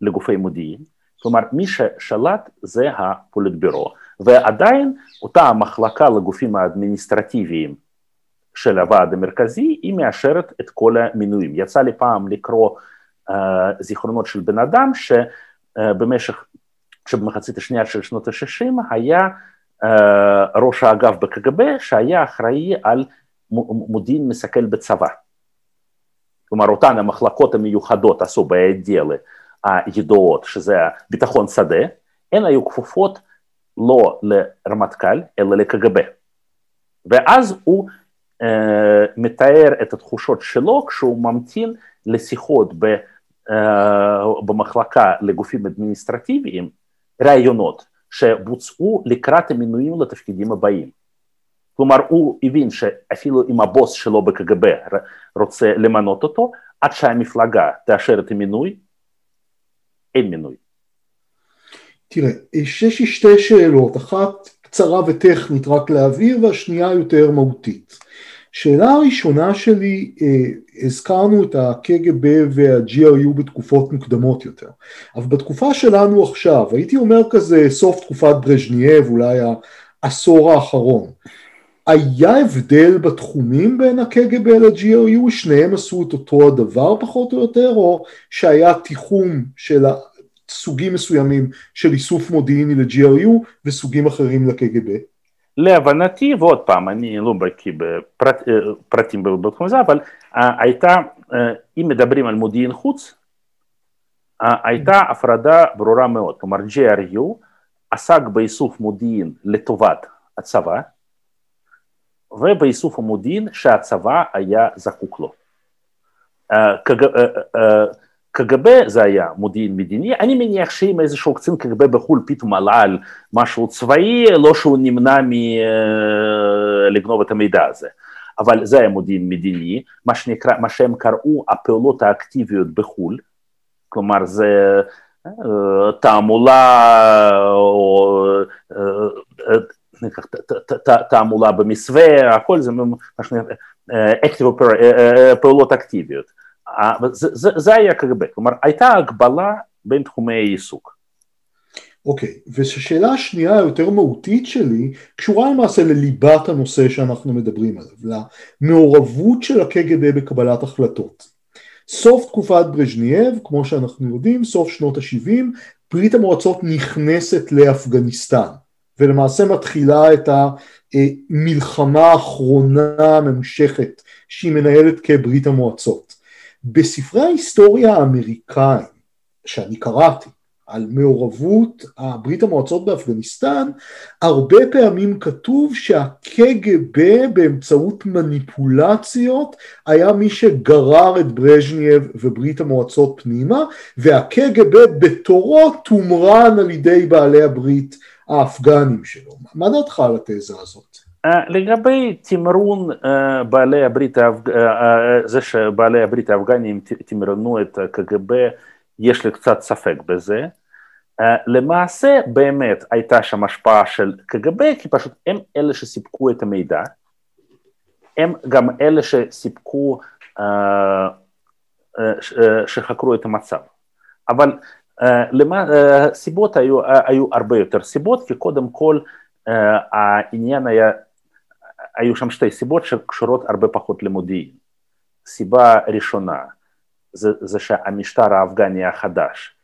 לגופי מודיעין, כלומר מי ששלט זה הפוליטבירו, ועדיין אותה המחלקה לגופים האדמיניסטרטיביים של הוועד המרכזי, היא מאשרת את כל המינויים. יצא לי פעם לקרוא uh, זיכרונות של בן אדם שבמשך, uh, שבמחצית השנייה של שנות ה-60 היה uh, ראש האגף בקג"ב שהיה אחראי על מודיעין מסכל בצבא. כלומר אותן המחלקות המיוחדות עשו בידיאלה הידועות, שזה ביטחון שדה, הן היו כפופות לא לרמטכ"ל, אלא לקג"ב. ואז הוא uh, מתאר את התחושות שלו כשהוא ממתין לשיחות ב, uh, במחלקה לגופים אדמיניסטרטיביים, ראיונות שבוצעו לקראת המינויים לתפקידים הבאים. כלומר, הוא הבין שאפילו אם הבוס שלו בקג"ב רוצה למנות אותו, עד שהמפלגה תאשר את המינוי, אין מינוי. תראה, יש לי שתי שאלות, אחת קצרה וטכנית רק להעביר והשנייה יותר מהותית. שאלה הראשונה שלי, אה, הזכרנו את הקג"ב וה-GRU בתקופות מוקדמות יותר, אבל בתקופה שלנו עכשיו, הייתי אומר כזה סוף תקופת ברז'נייב, אולי העשור האחרון, היה הבדל בתחומים בין הקג"ב ל-GRU, שניהם עשו את אותו הדבר פחות או יותר, או שהיה תיחום של סוגים מסוימים של איסוף מודיעיני ל-GRU וסוגים אחרים לקג"ב? להבנתי, ועוד פעם, אני לא בקיא בפרטים בפרט, בתחום הזה, אבל הייתה, אם מדברים על מודיעין חוץ, הייתה הפרדה ברורה מאוד, כלומר GRU עסק באיסוף מודיעין לטובת הצבא, ובאיסוף המודיעין שהצבא היה זקוק לו. קג"ב זה היה מודיעין מדיני, אני מניח שאם איזשהו קצין קג"ב בחו"ל פתאום עלה על משהו צבאי, לא שהוא נמנע מלגנוב את המידע הזה. אבל זה היה מודיעין מדיני, מה שנקרא, מה שהם קראו הפעולות האקטיביות בחו"ל, כלומר זה תעמולה או תעמולה במסווה, הכל זה מה שנקרא פעולות אקטיביות. זה, היה קג"ב, כלומר הייתה הגבלה בין תחומי העיסוק. אוקיי. ושאלה השנייה היותר מהותית שלי קשורה למעשה לליבת הנושא שאנחנו מדברים עליו, למעורבות של הקג"ב בקבלת החלטות. סוף תקופת ברז'נייב, כמו שאנחנו יודעים, סוף שנות ה-70, ברית המועצות נכנסת לאפגניסטן, ולמעשה מתחילה את המלחמה האחרונה הממושכת שהיא מנהלת כברית המועצות. בספרי ההיסטוריה האמריקאים שאני קראתי על מעורבות ברית המועצות באפגניסטן, הרבה פעמים כתוב שהקג"ב באמצעות מניפולציות היה מי שגרר את ברז'נייב וברית המועצות פנימה, והקג"ב בתורו תומרן על ידי בעלי הברית האפגנים שלו. מה דעתך על התזה הזאת? לגבי תמרון בעלי הברית, זה שבעלי הברית האפגנים תמרנו את הקג"ב, יש לי קצת ספק בזה. למעשה באמת הייתה שם השפעה של קג"ב, כי פשוט הם אלה שסיפקו את המידע, הם גם אלה שסיפקו, שחקרו את המצב. אבל סיבות היו, היו הרבה יותר סיבות, כי קודם כל העניין היה היו שם שתי סיבות שקשורות הרבה פחות למודיעין. סיבה ראשונה זה, זה שהמשטר האפגני החדש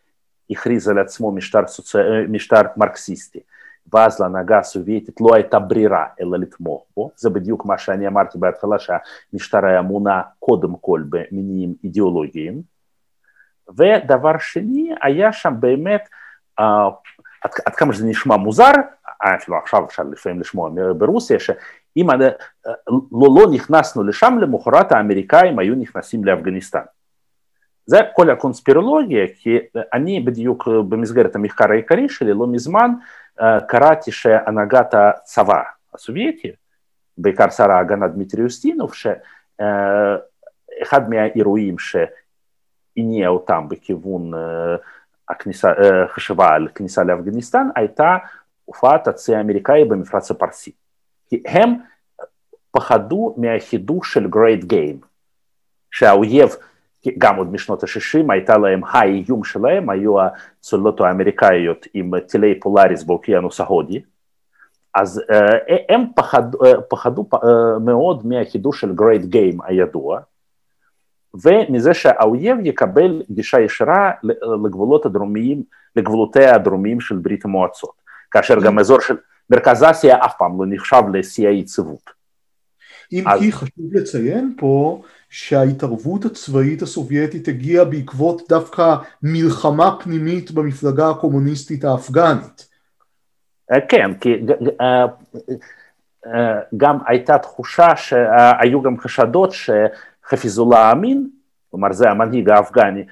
הכריז על עצמו משטר, סוצ... משטר מרקסיסטי, ואז להנהגה הסובייטית לא הייתה ברירה אלא לתמוך בו, זה בדיוק מה שאני אמרתי בהתחלה שהמשטר היה מונע קודם כל במניעים אידיאולוגיים, ודבר שני, היה שם באמת, uh, עד, עד כמה שזה נשמע מוזר, אפילו עכשיו אפשר לפעמים לשמוע ברוסיה, אם לא, לא נכנסנו לשם, למחרת האמריקאים היו נכנסים לאפגניסטן. זה כל הקונספירולוגיה, כי אני בדיוק במסגרת המחקר העיקרי שלי לא מזמן קראתי שהנהגת הצבא הסובייטי, בעיקר שר ההגנה דמיטרי אוסטינוב, שאחד מהאירועים שהניע אותם בכיוון הכניסה, חשיבה על כניסה לאפגניסטן, הייתה הופעת הצי האמריקאי במפרץ הפרסי. כי הם פחדו מהחידוש של Great Game. שהאויב, גם עוד משנות ה-60, הייתה להם האיום שלהם, היו הצוללות האמריקאיות עם טילי פולאריס באוקיינוס ההודי, אז הם פחד, פחדו מאוד מהחידוש של Great Game הידוע, ומזה שהאויב יקבל גישה ישירה לגבולות הדרומיים, לגבולותיה הדרומיים של ברית המועצות, כאשר גם אזור של מרכז אסיה אף פעם לא נחשב לשיא היציבות. אם אז... כי חשוב לציין פה שההתערבות הצבאית הסובייטית הגיעה בעקבות דווקא מלחמה פנימית במפלגה הקומוניסטית האפגנית. כן, כי גם הייתה תחושה שהיו גם חשדות חפיזולה אמין, כלומר זה המנהיג האפגני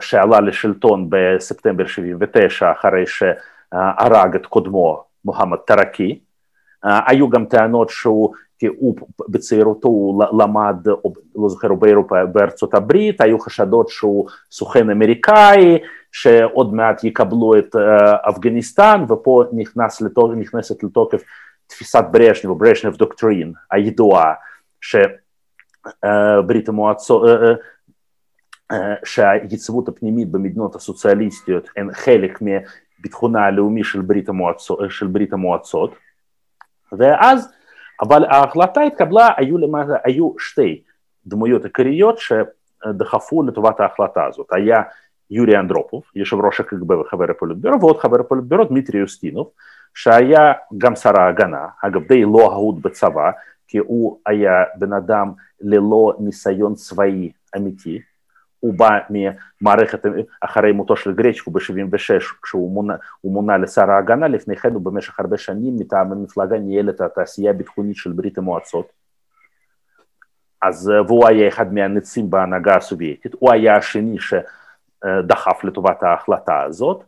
שעלה לשלטון בספטמבר 79 אחרי שהרג את קודמו מוחמד טרקי, היו גם טענות שהוא כי הוא בצעירותו הוא למד, לא זוכר, באירופה, בארצות הברית, היו חשדות שהוא סוכן אמריקאי, שעוד מעט יקבלו את אפגניסטן, ופה נכנס לתוק, נכנסת לתוקף תפיסת ברשנב, ברשנב דוקטרין הידועה, ש... ברית המועצות, שהיציבות הפנימית במדינות הסוציאליסטיות הן חלק מביטחונה הלאומי של ברית המועצות, של ברית המועצות ואז, אבל ההחלטה התקבלה, היו, למעלה, היו שתי דמויות עיקריות שדחפו לטובת ההחלטה הזאת, היה יורי אנדרופוב, יושב ראש הקג"ב וחבר הפוליטבירו, ועוד חבר הפוליטבירו, דמיטרי יוסטינוב, שהיה גם שר ההגנה, אגב די לא אהוד בצבא, כי הוא היה בן אדם ללא ניסיון צבאי אמיתי, הוא בא ממערכת, אחרי מותו של גרצ'קו ב-76, כשהוא מונה, מונה לשר ההגנה, לפני כן הוא במשך הרבה שנים מטעם המפלגה ניהל את התעשייה הביטחונית של ברית המועצות. אז, והוא היה אחד מהנצים בהנהגה הסובייטית, הוא היה השני שדחף לטובת ההחלטה הזאת,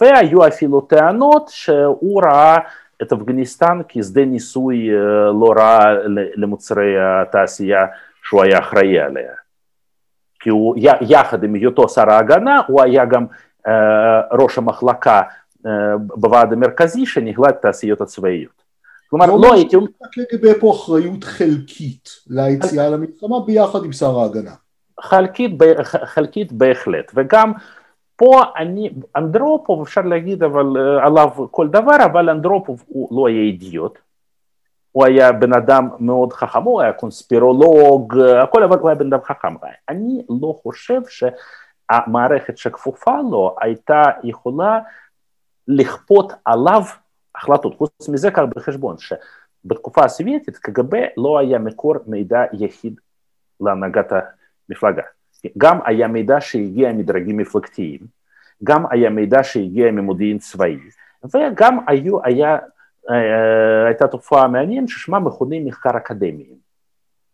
והיו אפילו טענות שהוא ראה את אפגניסטן כשדה ניסוי לא רע למוצרי התעשייה שהוא היה אחראי עליה. כי הוא יחד עם היותו שר ההגנה, הוא היה גם ראש המחלקה בוועד המרכזי שניהלה את התעשיות הצבאיות. כלומר, לא הייתי... לגבי פה אחריות חלקית ליציאה למלחמה ביחד עם שר ההגנה. חלקית, חלקית בהחלט, וגם פה אני, אנדרופוב אפשר להגיד אבל עליו כל דבר, אבל אנדרופוב הוא לא היה אידיוט, הוא היה בן אדם מאוד חכם, הוא היה קונספירולוג, הכל, אבל הוא היה בן אדם חכם. אני לא חושב שהמערכת שכפופה לו הייתה יכולה לכפות עליו החלטות. חוץ מזה, קח בחשבון שבתקופה הסובייטית קג"ב לא היה מקור מידע יחיד להנהגת המפלגה. גם היה מידע שהגיע מדרגים מפלגתיים, גם היה מידע שהגיע ממודיעין צבאי, וגם היו, היה, הייתה תופעה מעניינת ששמה מכוני מחקר אקדמיים,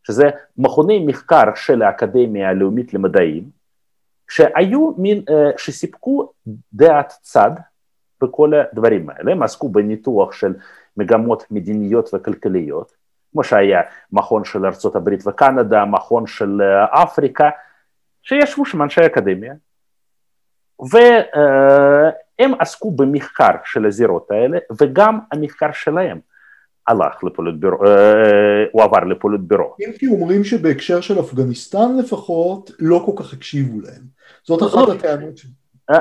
שזה מכוני מחקר של האקדמיה הלאומית למדעים, שהיו מין, שסיפקו דעת צד בכל הדברים האלה, הם עסקו בניתוח של מגמות מדיניות וכלכליות, כמו שהיה מכון של ארה"ב וקנדה, מכון של אפריקה, שישבו שם אנשי אקדמיה, והם עסקו במחקר של הזירות האלה, וגם המחקר שלהם הלך לפוליטבירו, הוא עבר לפוליטבירו. אם כי אומרים שבהקשר של אפגניסטן לפחות, לא כל כך הקשיבו להם. זאת אחת לא, הטענות שלי.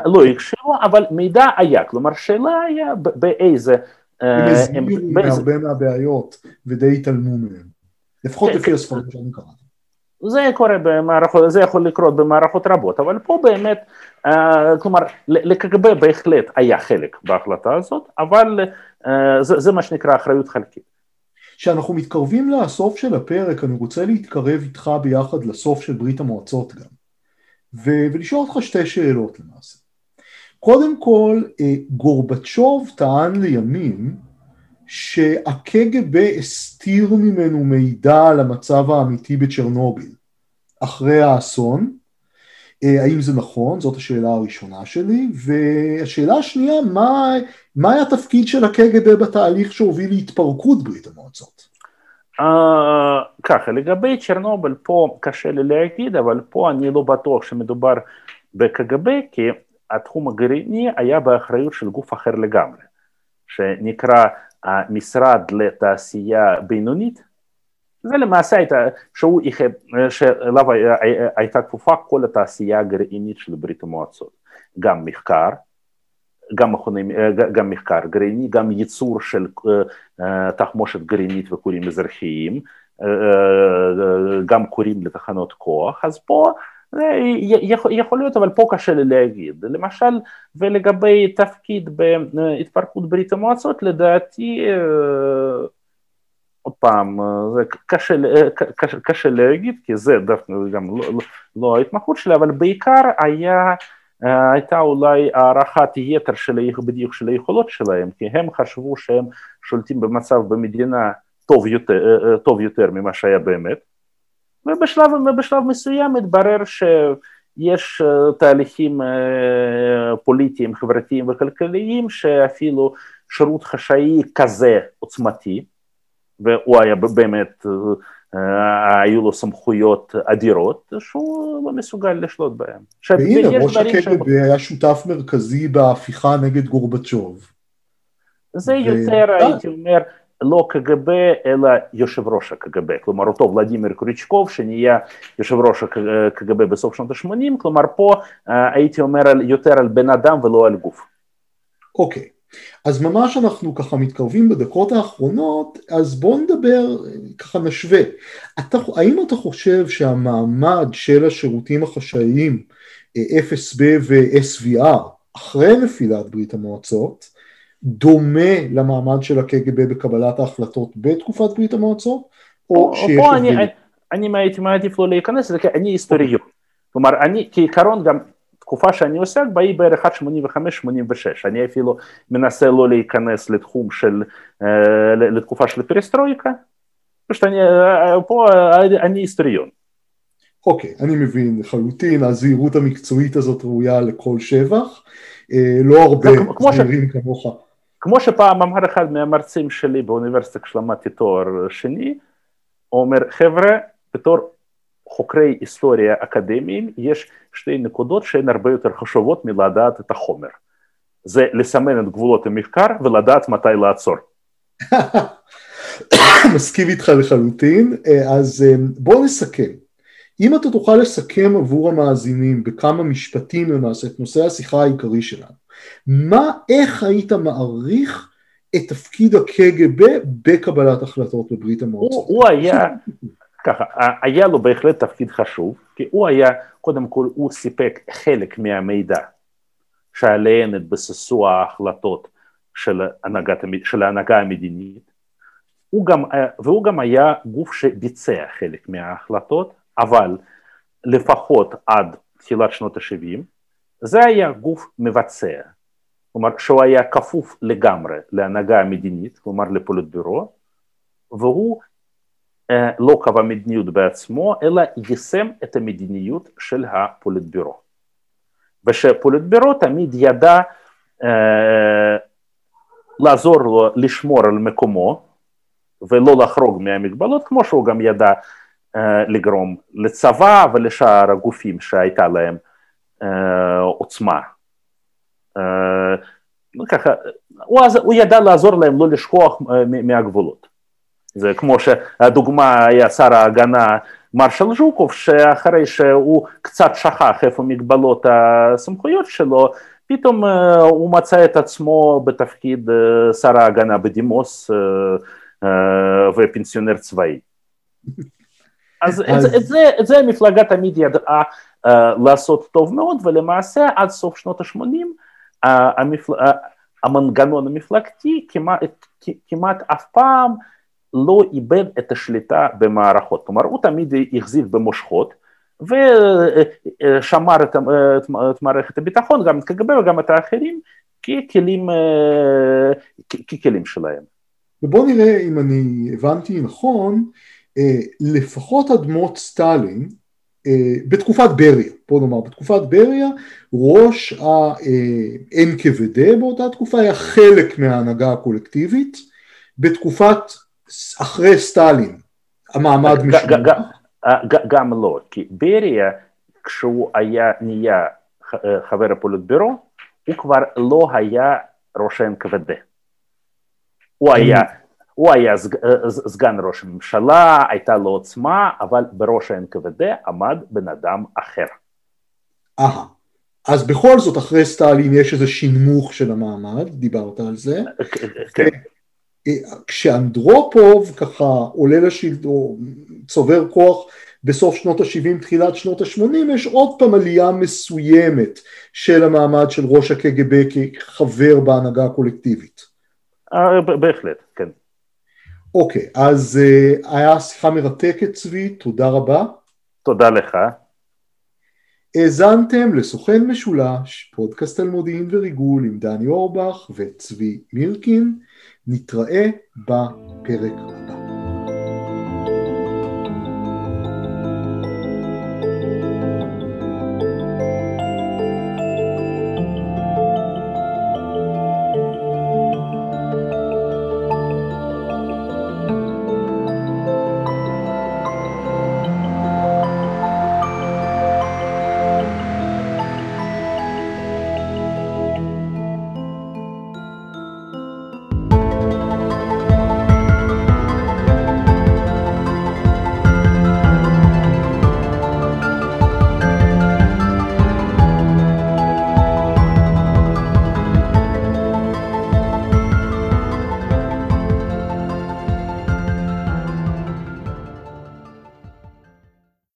לא הקשיבו, אבל מידע היה, כלומר שאלה היה באיזה... הם הזמינו מהרבה מהבעיות ודי התעלמו מהם, לפחות כן, לפי כן. הספרים שאני קראתי. זה קורה במערכות, זה יכול לקרות במערכות רבות, אבל פה באמת, uh, כלומר, לקג"ב בהחלט היה חלק בהחלטה הזאת, אבל uh, זה, זה מה שנקרא אחריות חלקית. כשאנחנו מתקרבים לסוף של הפרק, אני רוצה להתקרב איתך ביחד לסוף של ברית המועצות גם, ו- ולשאול אותך שתי שאלות למעשה. קודם כל, אה, גורבצ'וב טען לימים שהקג"ב הסתיר ממנו מידע על המצב האמיתי בצ'רנוביל אחרי האסון, אה, האם זה נכון? זאת השאלה הראשונה שלי, והשאלה השנייה, מה, מה היה התפקיד של הקג"ב בתהליך שהוביל להתפרקות ברית המועצות? Uh, ככה, לגבי צ'רנוביל פה קשה לי להגיד, אבל פה אני לא בטוח שמדובר בקג"ב, כי התחום הגרעיני היה באחריות של גוף אחר לגמרי, שנקרא המשרד לתעשייה בינונית, זה למעשה הייתה, שהוא, שאליו הייתה כפופה כל התעשייה הגרעינית של ברית המועצות, גם מחקר, גם, מכונים, גם מחקר גרעיני, גם ייצור של תחמושת גרעינית וכורים אזרחיים, גם כורים לתחנות כוח, אז פה יכול להיות, אבל פה קשה לי להגיד. למשל, ולגבי תפקיד בהתפרקות ברית המועצות, לדעתי, עוד פעם, זה קשה, קשה, קשה להגיד, כי זה דווקא גם לא, לא, לא ההתמחות שלי, אבל בעיקר היה, הייתה אולי הערכת יתר של, בדיוק של היכולות שלהם, כי הם חשבו שהם שולטים במצב במדינה טוב יותר, טוב יותר ממה שהיה באמת, ובשלב, ובשלב מסוים התברר שיש תהליכים פוליטיים, חברתיים וכלכליים שאפילו שירות חשאי כזה עוצמתי, והוא היה באמת, היו לו סמכויות אדירות, שהוא לא מסוגל לשלוט בהם. והנה, ראש הקג"ב היה שותף מרכזי בהפיכה נגד גורבצ'וב. זה יותר, הייתי אומר, לא קג"ב, אלא יושב ראש הקג"ב, כלומר אותו ולדימיר קריצ'קוב שנהיה יושב ראש הקג"ב בסוף שנות ה-80, כלומר פה הייתי אומר יותר על בן אדם ולא על גוף. אוקיי, אז ממש אנחנו ככה מתקרבים בדקות האחרונות, אז בואו נדבר, ככה נשווה. אתה, האם אתה חושב שהמעמד של השירותים החשאיים, FSB ו-SVR, אחרי נפילת ברית המועצות, דומה למעמד של הקג"ב בקבלת ההחלטות בתקופת ברית המועצות, או שיש הבדלים? אני הייתי מעדיף לא להיכנס לזה, כי אני היסטוריון. כלומר, אני כעיקרון גם תקופה שאני עוסק בה היא בערך עד 85-86, אני אפילו מנסה לא להיכנס לתחום של, לתקופה של פרסטרויקה, פשוט אני, פה אני היסטוריון. אוקיי, אני מבין לחלוטין, הזהירות המקצועית הזאת ראויה לכל שבח, לא הרבה זהירים כמוך. כמו שפעם אמר אחד מהמרצים שלי באוניברסיטה כשלמדתי תואר שני, אומר, חבר'ה, בתור חוקרי היסטוריה אקדמיים יש שתי נקודות שהן הרבה יותר חשובות מלדעת את החומר. זה לסמן את גבולות המחקר ולדעת מתי לעצור. [COUGHS] מסכים איתך לחלוטין, אז בוא נסכם. אם אתה תוכל לסכם עבור המאזינים בכמה משפטים למעשה את נושא השיחה העיקרי שלנו, מה, איך היית מעריך את תפקיד הקג"ב בקבלת החלטות בברית המועצות? הוא, הוא היה, ככה, היה לו בהחלט תפקיד חשוב, כי הוא היה, קודם כל הוא סיפק חלק מהמידע שעליהן התבססו ההחלטות של, הנהגת, של ההנהגה המדינית, הוא גם, והוא גם היה גוף שביצע חלק מההחלטות, אבל לפחות עד תחילת שנות ה-70, זה היה גוף מבצע, כלומר שהוא היה כפוף לגמרי להנהגה המדינית, כלומר לפוליטבירו, והוא אה, לא קבע מדיניות בעצמו, אלא יישם את המדיניות של הפוליטבירו. ושפוליטבירו תמיד ידע אה, לעזור לו לשמור על מקומו ולא לחרוג מהמגבלות, כמו שהוא גם ידע אה, לגרום לצבא ולשאר הגופים שהייתה להם עוצמה. אה, ככה, הוא, הוא ידע לעזור להם לא לשכוח מהגבולות. זה כמו שהדוגמה היה שר ההגנה מרשל ז'וקוב, שאחרי שהוא קצת שכח איפה מגבלות הסמכויות שלו, פתאום הוא מצא את עצמו בתפקיד שר ההגנה בדימוס ופנסיונר צבאי. אז, אז... את, את, זה, את זה המפלגה תמיד ידעה לעשות טוב מאוד, ולמעשה עד סוף שנות ה-80 uh, המפל... המנגנון המפלגתי כמעט, כמעט אף פעם לא איבד את השליטה במערכות. כלומר, הוא תמיד החזיק במושכות, ושמר את, את, את מערכת הביטחון, גם את קג"ב וגם את האחרים, ככלים, ככלים שלהם. ובואו נראה אם אני הבנתי נכון, לפחות אדמות סטלין בתקופת בריה, בוא נאמר בתקופת בריה ראש ה-NKVD באותה תקופה היה חלק מההנהגה הקולקטיבית, בתקופת אחרי סטלין המעמד משנה. גם לא, כי בריה כשהוא היה נהיה חבר הפוליטבירו הוא כבר לא היה ראש ה-NKVD, הוא היה הוא היה סגן ראש הממשלה, הייתה לו עוצמה, אבל בראש ה-NKVD עמד בן אדם אחר. אהה, אז בכל זאת אחרי סטלין יש איזה שינמוך של המעמד, דיברת על זה. כן. כשאנדרופוב ככה עולה לשלטון, צובר כוח בסוף שנות ה-70, תחילת שנות ה-80, יש עוד פעם עלייה מסוימת של המעמד של ראש הקג"ב כחבר בהנהגה הקולקטיבית. בהחלט, כן. אוקיי, אז uh, היה שיחה מרתקת צבי, תודה רבה. תודה לך. האזנתם לסוכן משולש, פודקאסט על מודיעין וריגול עם דני אורבך וצבי מירקין. נתראה בפרק הבא.